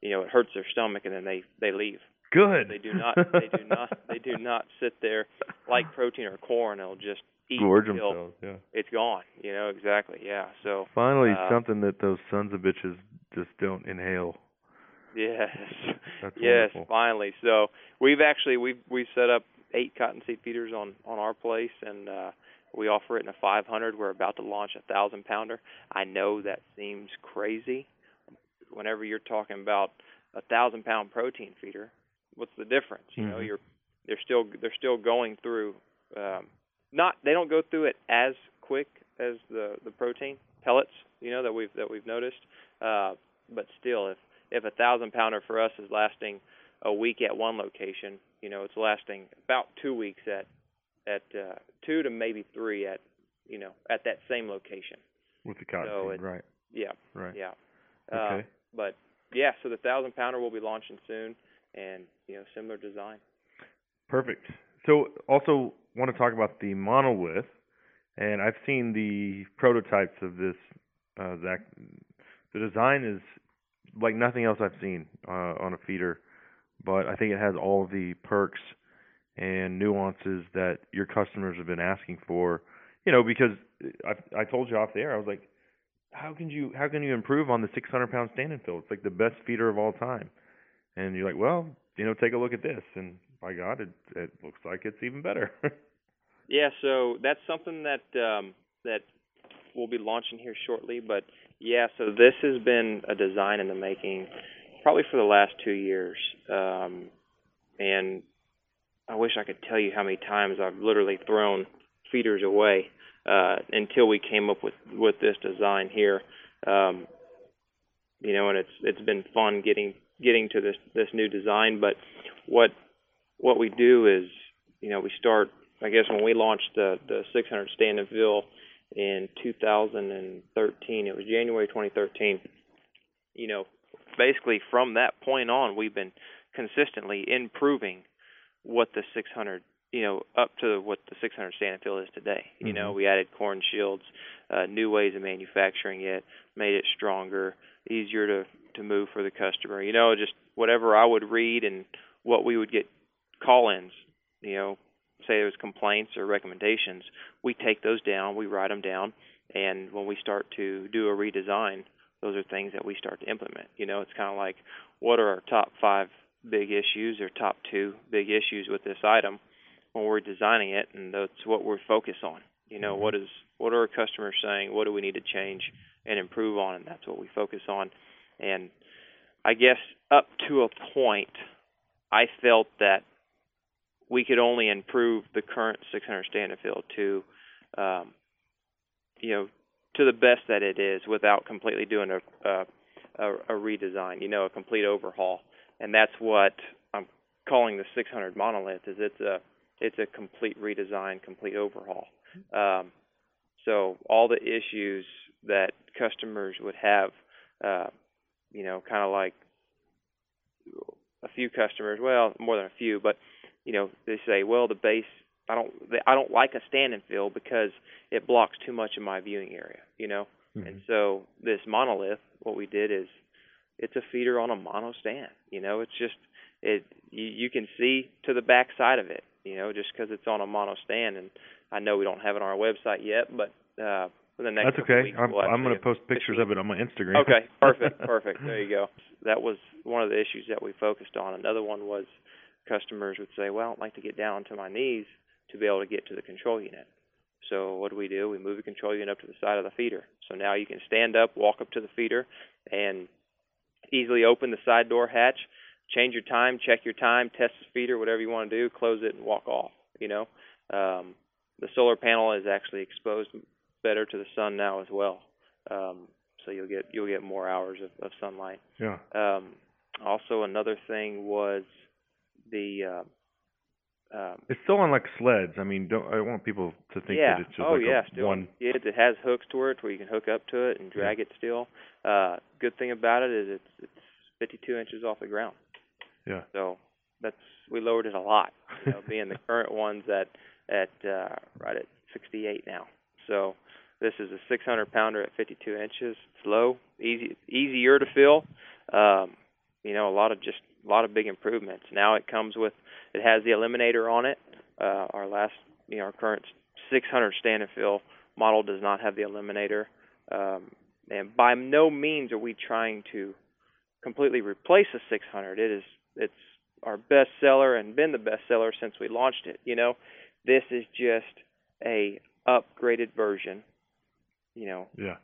you know, it hurts their stomach, and then they they leave. Good. They do not. They do not. They do not sit there like protein or corn. They'll just eat Gorge until themselves. Yeah. it's gone. You know exactly. Yeah. So Finally, uh, something that those sons of bitches just don't inhale. Yes. That's yes, wonderful. finally. So we've actually we've we've set up eight cottonseed feeders on on our place and uh we offer it in a 500. We're about to launch a thousand pounder. I know that seems crazy. Whenever you're talking about a thousand pound protein feeder, what's the difference? You know, Mhm. you're they're still they're still going through um not they don't go through it as quick as the the protein pellets, you know, that we've that we've noticed. Uh but still if if a thousand pounder for us is lasting a week at one location, you know, it's lasting about two weeks at at uh two to maybe three at you know, at that same location. With the cottonseed, So right? Yeah. Right. Yeah. Okay. Uh, but yeah, so the thousand pounder will be launching soon and, you know, similar design. Perfect. So, also want to talk about the monolith, and I've seen the prototypes of this. Uh, Zach, the design is like nothing else I've seen uh, on a feeder, but I think it has all of the perks and nuances that your customers have been asking for. You know, because I I told you off the air, I was like, how can you how can you improve on the 600 pound stand and fill? It's like the best feeder of all time. And you're like, well, you know, take a look at this, and by God, it it looks like it's even better. Yeah, so that's something that um, that we'll be launching here shortly. But yeah, so this has been a design in the making, probably for the last two years. Um, and I wish I could tell you how many times I've literally thrown feeders away uh, until we came up with with this design here. Um, you know, and it's it's been fun getting getting to this this new design. But what what we do is, you know, we start. I guess when we launched the the 600 stand and in 2013, it was January 2013. You know, basically from that point on, we've been consistently improving what the 600 you know up to what the 600 stand and fill is today. You know, Mhm. we added corn shields, uh, new ways of manufacturing it, made it stronger, easier to to move for the customer. You know, just whatever I would read and what we would get call-ins. You know, say there was complaints or recommendations, we take those down, we write them down, and when we start to do a redesign, those are things that we start to implement. You know, it's kind of like what are our top five big issues or top two big issues with this item when we're designing it, and that's what we're focused on. You know, mm-hmm. what is what are our customers saying? What do we need to change and improve on? And that's what we focus on. And I guess up to a point, I felt that we could only improve the current 600 stand and fill to, um, you know, to the best that it is without completely doing a, a a a redesign. You know, a complete overhaul. And that's what I'm calling the 600 monolith. Is it's a it's a complete redesign, complete overhaul. Um, so all the issues that customers would have, uh, you know, kind of like a few customers, well, more than a few, but you know, they say, well, the base, I don't, I don't like a stand and fill because it blocks too much of my viewing area, you know. And so this monolith, what we did is, it's a feeder on a mono stand. You know, it's just it. You, you can see to the back side of it. You know, just because it's on a mono stand, and I know we don't have it on our website yet, but uh, for the next That's okay. I'm we'll I'm going to post pictures of it on my Instagram. Okay, perfect, perfect. There you go. That was one of the issues that we focused on. Another one was customers would say, "Well, I'd like to get down to my knees to be able to get to the control unit." So what do we do? We move the control unit up to the side of the feeder. So now you can stand up, walk up to the feeder, and easily open the side door hatch, change your time, check your time, test the feeder, whatever you want to do, close it and walk off. You know, um, the solar panel is actually exposed better to the sun now as well, um, so you'll get you'll get more hours of, of sunlight. Yeah. Um, also, another thing was the uh, um, It's still on like sleds. I mean, don't I want people to think yeah. that it's just oh like yeah, a still one. Yeah, it has hooks to it where you can hook up to it and drag it still. Uh, good thing about it is it's it's 52 inches off the ground. Yeah. So that's we lowered it a lot. You know, being the current ones at at uh, right at 68 now. So this is a 600 pounder at 52 inches. It's low, easy, easier to fill. Um, you know, a lot of just a lot of big improvements. Now it comes with it has the eliminator on it. Uh, our last, you know, our current 600 stand and fill model does not have the eliminator. Um, and by no means are we trying to completely replace the 600. It is it's our best seller and been the best seller since we launched it. You know, this is just a upgraded version. You know, Yeah.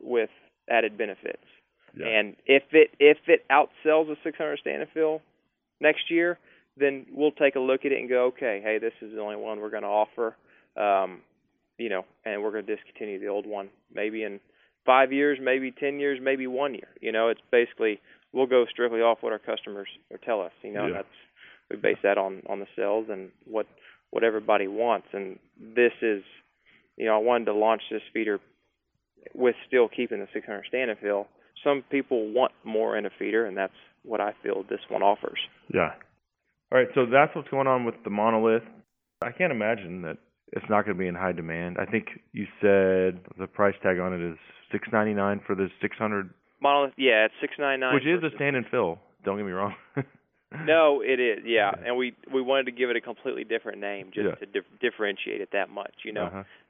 with added benefits. Yeah. And if it if it outsells a 600 stand and fill next year, then we'll take a look at it and go, okay, hey, this is the only one we're going to offer. Um, you know, and we're going to discontinue the old one. Maybe in five years, maybe ten years, maybe one year. You know, it's basically we'll go strictly off what our customers or tell us. You know, Yeah. that's we base that on on the sales and what what everybody wants. And this is, you know, I wanted to launch this feeder with still keeping the 600 stand and fill. Some people want more in a feeder, and that's what I feel this one offers. Yeah. All right, so that's what's going on with the monolith. I can't imagine that it's not going to be in high demand. I think you said the price tag on it is six ninety nine for the six hundred, Monolith, yeah, it's 699. which is a stand and fill. Don't get me wrong. No, it is. Yeah, and we we wanted to give it a completely different name just Yeah. to dif- differentiate it that much, you know.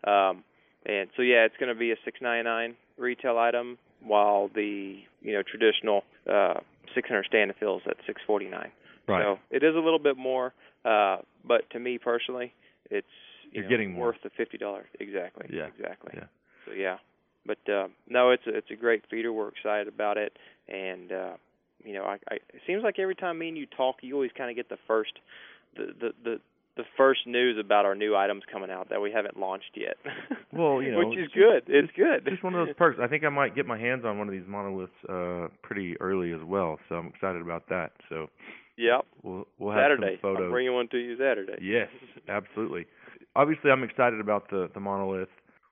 Uh-huh. Um, and so yeah, it's going to be a 699 retail item, while the you know traditional uh, 600 stand and fills at 649. Right. So it is a little bit more, uh, but to me personally, it's you You're know, getting more. worth the fifty dollars. Exactly. Yeah. Exactly. Yeah. So yeah, but uh, no, it's a, it's a great feeder. We're excited about it, and uh, you know, I, I it seems like every time me and you talk, you always kind of get the first the, the the the first news about our new items coming out that we haven't launched yet. Well, you know, which is good. It's good. just one of those perks. I think I might get my hands on one of these monoliths uh pretty early as well, so I'm excited about that. So Yep. we'll we'll have Saturday. some photos. I'm bringing one to you Saturday. Yes, absolutely. Obviously, I'm excited about the the monolith.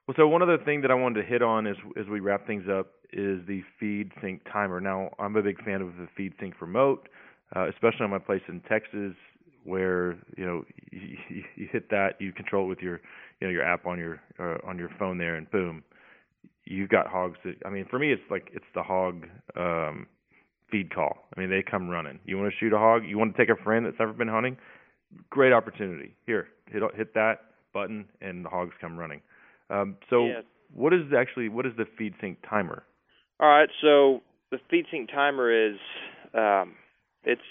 Well, so one other thing that I wanted to hit on as as we wrap things up is the feed sync timer. Now, I'm a big fan of the FeedSync remote, uh, especially on my place in Texas, where you know you, you hit that, you control it with your you know your app on your uh, on your phone there, and boom, you've got hogs. That, I mean, for me, it's like it's the hog um, feed call. I mean, they come running. You want to shoot a hog? You want to take a friend that's never been hunting? Great opportunity. Here, hit hit that button, and the hogs come running. Um, so, Yeah. what is actually what is the FeedSync timer? All right, so the FeedSync timer is um it's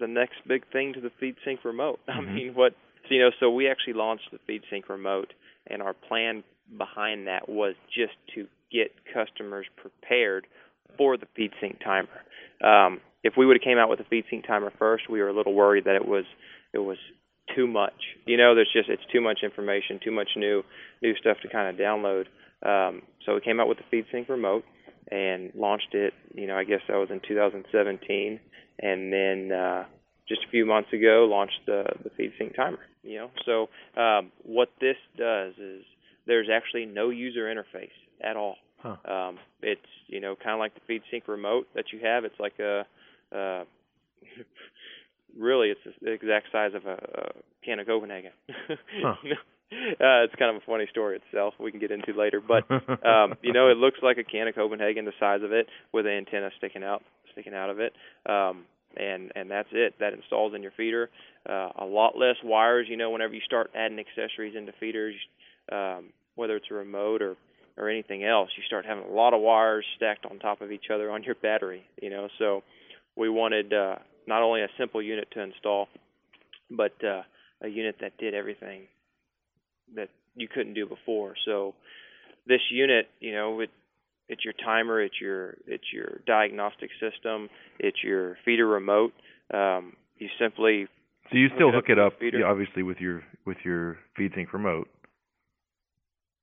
the next big thing to the FeedSync remote. I Mhm. mean, what so, you know, so we actually launched the FeedSync remote and our plan behind that was just to get customers prepared for the FeedSync timer. Um if we would have came out with the feed sync timer first, we were a little worried that it was it was too much. You know, there's just it's too much information, too much new new stuff to kind of download. Um, so we came out with the FeedSync remote and launched it. You know, I guess that was in 2017, and then uh, just a few months ago launched the the FeedSync timer. You know, so um, what this does is there's actually no user interface at all. Huh. Um, it's you know kind of like the FeedSync remote that you have. It's like a uh, really it's the exact size of a, a can of Copenhagen. Huh. You know? uh, it's kind of a funny story itself. We can get into later, but um, you know, it looks like a can of Copenhagen, the size of it, with an antenna sticking out, sticking out of it, um, and and that's it. That installs in your feeder. Uh, a lot less wires. You know, whenever you start adding accessories into feeders, um, whether it's a remote or or anything else, you start having a lot of wires stacked on top of each other on your battery. You know, so we wanted uh, not only a simple unit to install, but uh, a unit that did everything that you couldn't do before. So this unit, you know, it it's your timer, it's your it's your diagnostic system, it's your feeder remote. Um, you simply So you still hook hook it it up up, to the feeder. yeah, obviously with your with your FeedSync remote.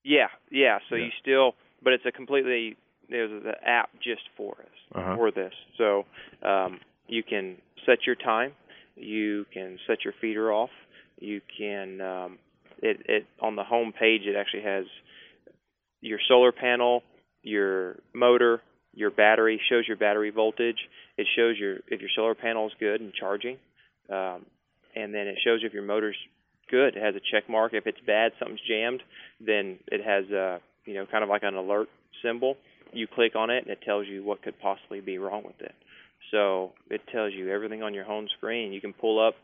yeah yeah. So Yeah. you still, but it's a completely there's an app just for us Uh-huh. for this. So um, you can set your time, you can set your feeder off, you can um, it it on the home page it actually has your solar panel, your motor, your battery shows your battery voltage. It shows your if your solar panel is good and charging, um, and then it shows if your motor's good. It has a check mark. If it's bad, something's jammed, then it has a you know kind of like an alert symbol. You click on it and it tells you what could possibly be wrong with it. So it tells you everything on your home screen. You can pull up.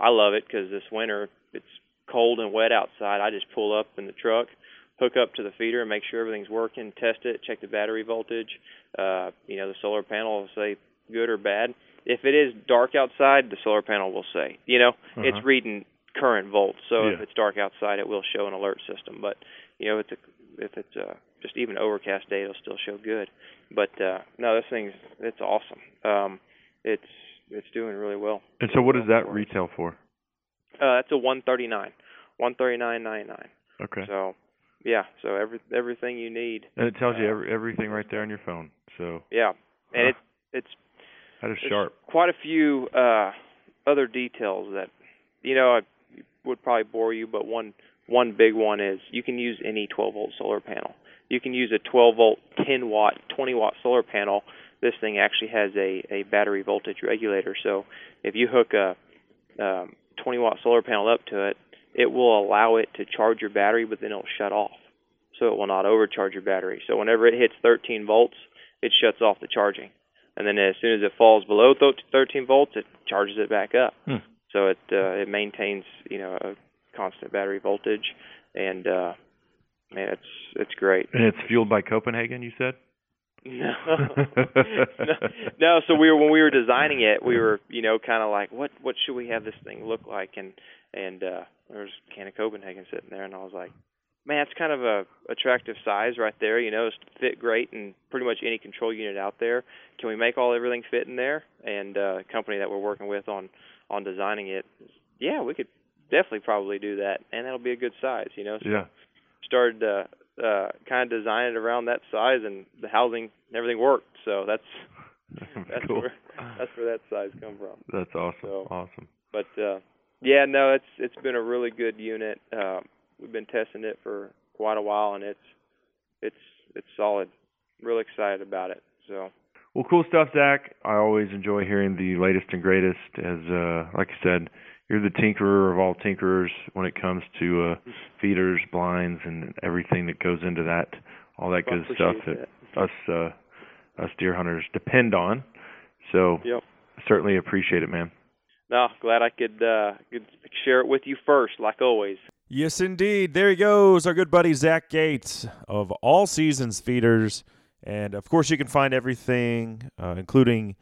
I love it because this winter it's cold and wet outside. I just pull up in the truck, hook up to the feeder, and make sure everything's working. Test it, check the battery voltage. Uh, you know the solar panel will say good or bad. If it is dark outside, the solar panel will say. You know Uh-huh. it's reading current volts. So if it's dark outside, it will show an alert system. But you know, if it's a, if it's uh just even overcast day, it'll still show good. But uh no, this thing's it's awesome. Um, it's it's doing really well. And so what does that retail for? Uh, that's a 139, 139.99. Okay. So yeah, so every everything you need. And it tells you uh, every, everything right there on your phone. So Yeah, and Huh. it's it's that is sharp. Quite a few uh, other details that you know I would probably bore you, but one one big one is you can use any 12 volt solar panel. You can use a 12 volt, 10 watt, 20 watt solar panel. This thing actually has a a battery voltage regulator. So if you hook a um, 20 watt solar panel up to it, it will allow it to charge your battery, but then it'll shut off. So it will not overcharge your battery. So whenever it hits 13 volts, it shuts off the charging. And then as soon as it falls below 13 volts, it charges it back up. Hmm. So it uh, it maintains you know a constant battery voltage, and uh, man, it's it's great. And it's fueled by Copenhagen, you said? No. no, no. So we were when we were designing it, we were you know kind of like, what what should we have this thing look like? And and uh, there was a can of Copenhagen sitting there, and I was like, man, it's kind of a attractive size right there. You know, it's fit great in pretty much any control unit out there. Can we make all everything fit in there? And uh, company that we're working with on on designing it, yeah, we could definitely probably do that, and that'll be a good size. You know, so Yeah. started to uh, kind of design it around that size, and the housing and everything worked. So that's that's cool. where that's where that size come from. That's awesome. So- awesome. But uh, yeah, no, it's it's been a really good unit. Uh, we've been testing it for quite a while, and it's it's it's solid. Really excited about it. So Well, cool stuff, Zach. I always enjoy hearing the latest and greatest. As uh, like I said, you're the tinkerer of all tinkerers when it comes to uh, feeders, blinds, and everything that goes into that. All that Well, good stuff appreciate that us uh, us deer hunters depend on. So Yep. certainly appreciate it, man. No, glad I could uh, could share it with you first, like always. Yes, indeed. There he goes, our good buddy Zach Gates of All Seasons Feeders. And of course, you can find everything, uh, including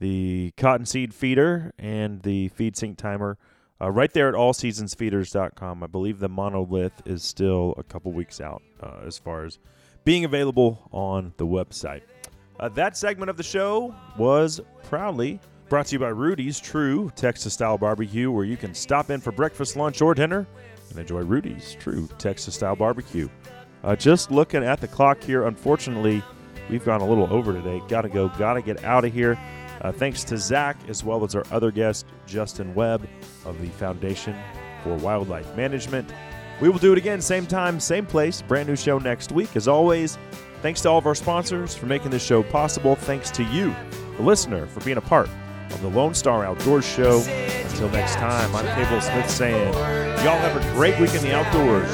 the cottonseed feeder and the FeedSync timer, uh, right there at allseasonsfeeders.com. I believe the monolith is still a couple weeks out uh, as far as being available on the website. Uh, that segment of the show was proudly brought to you by Rudy's True Texas Style Barbecue, where you can stop in for breakfast, lunch, or dinner and enjoy Rudy's True Texas Style Barbecue. Uh, just looking at the clock here, unfortunately, we've gone a little over today. Gotta go, gotta get out of here. Uh, thanks to Zach, as well as our other guest, Justin Webb of the Foundation for Wildlife Management. We will do it again, same time, same place. Brand new show next week. As always, thanks to all of our sponsors for making this show possible. Thanks to you, the listener, for being a part of the Lone Star Outdoors Show. Until next time, I'm Cable Smith saying, y'all have a great week in the outdoors.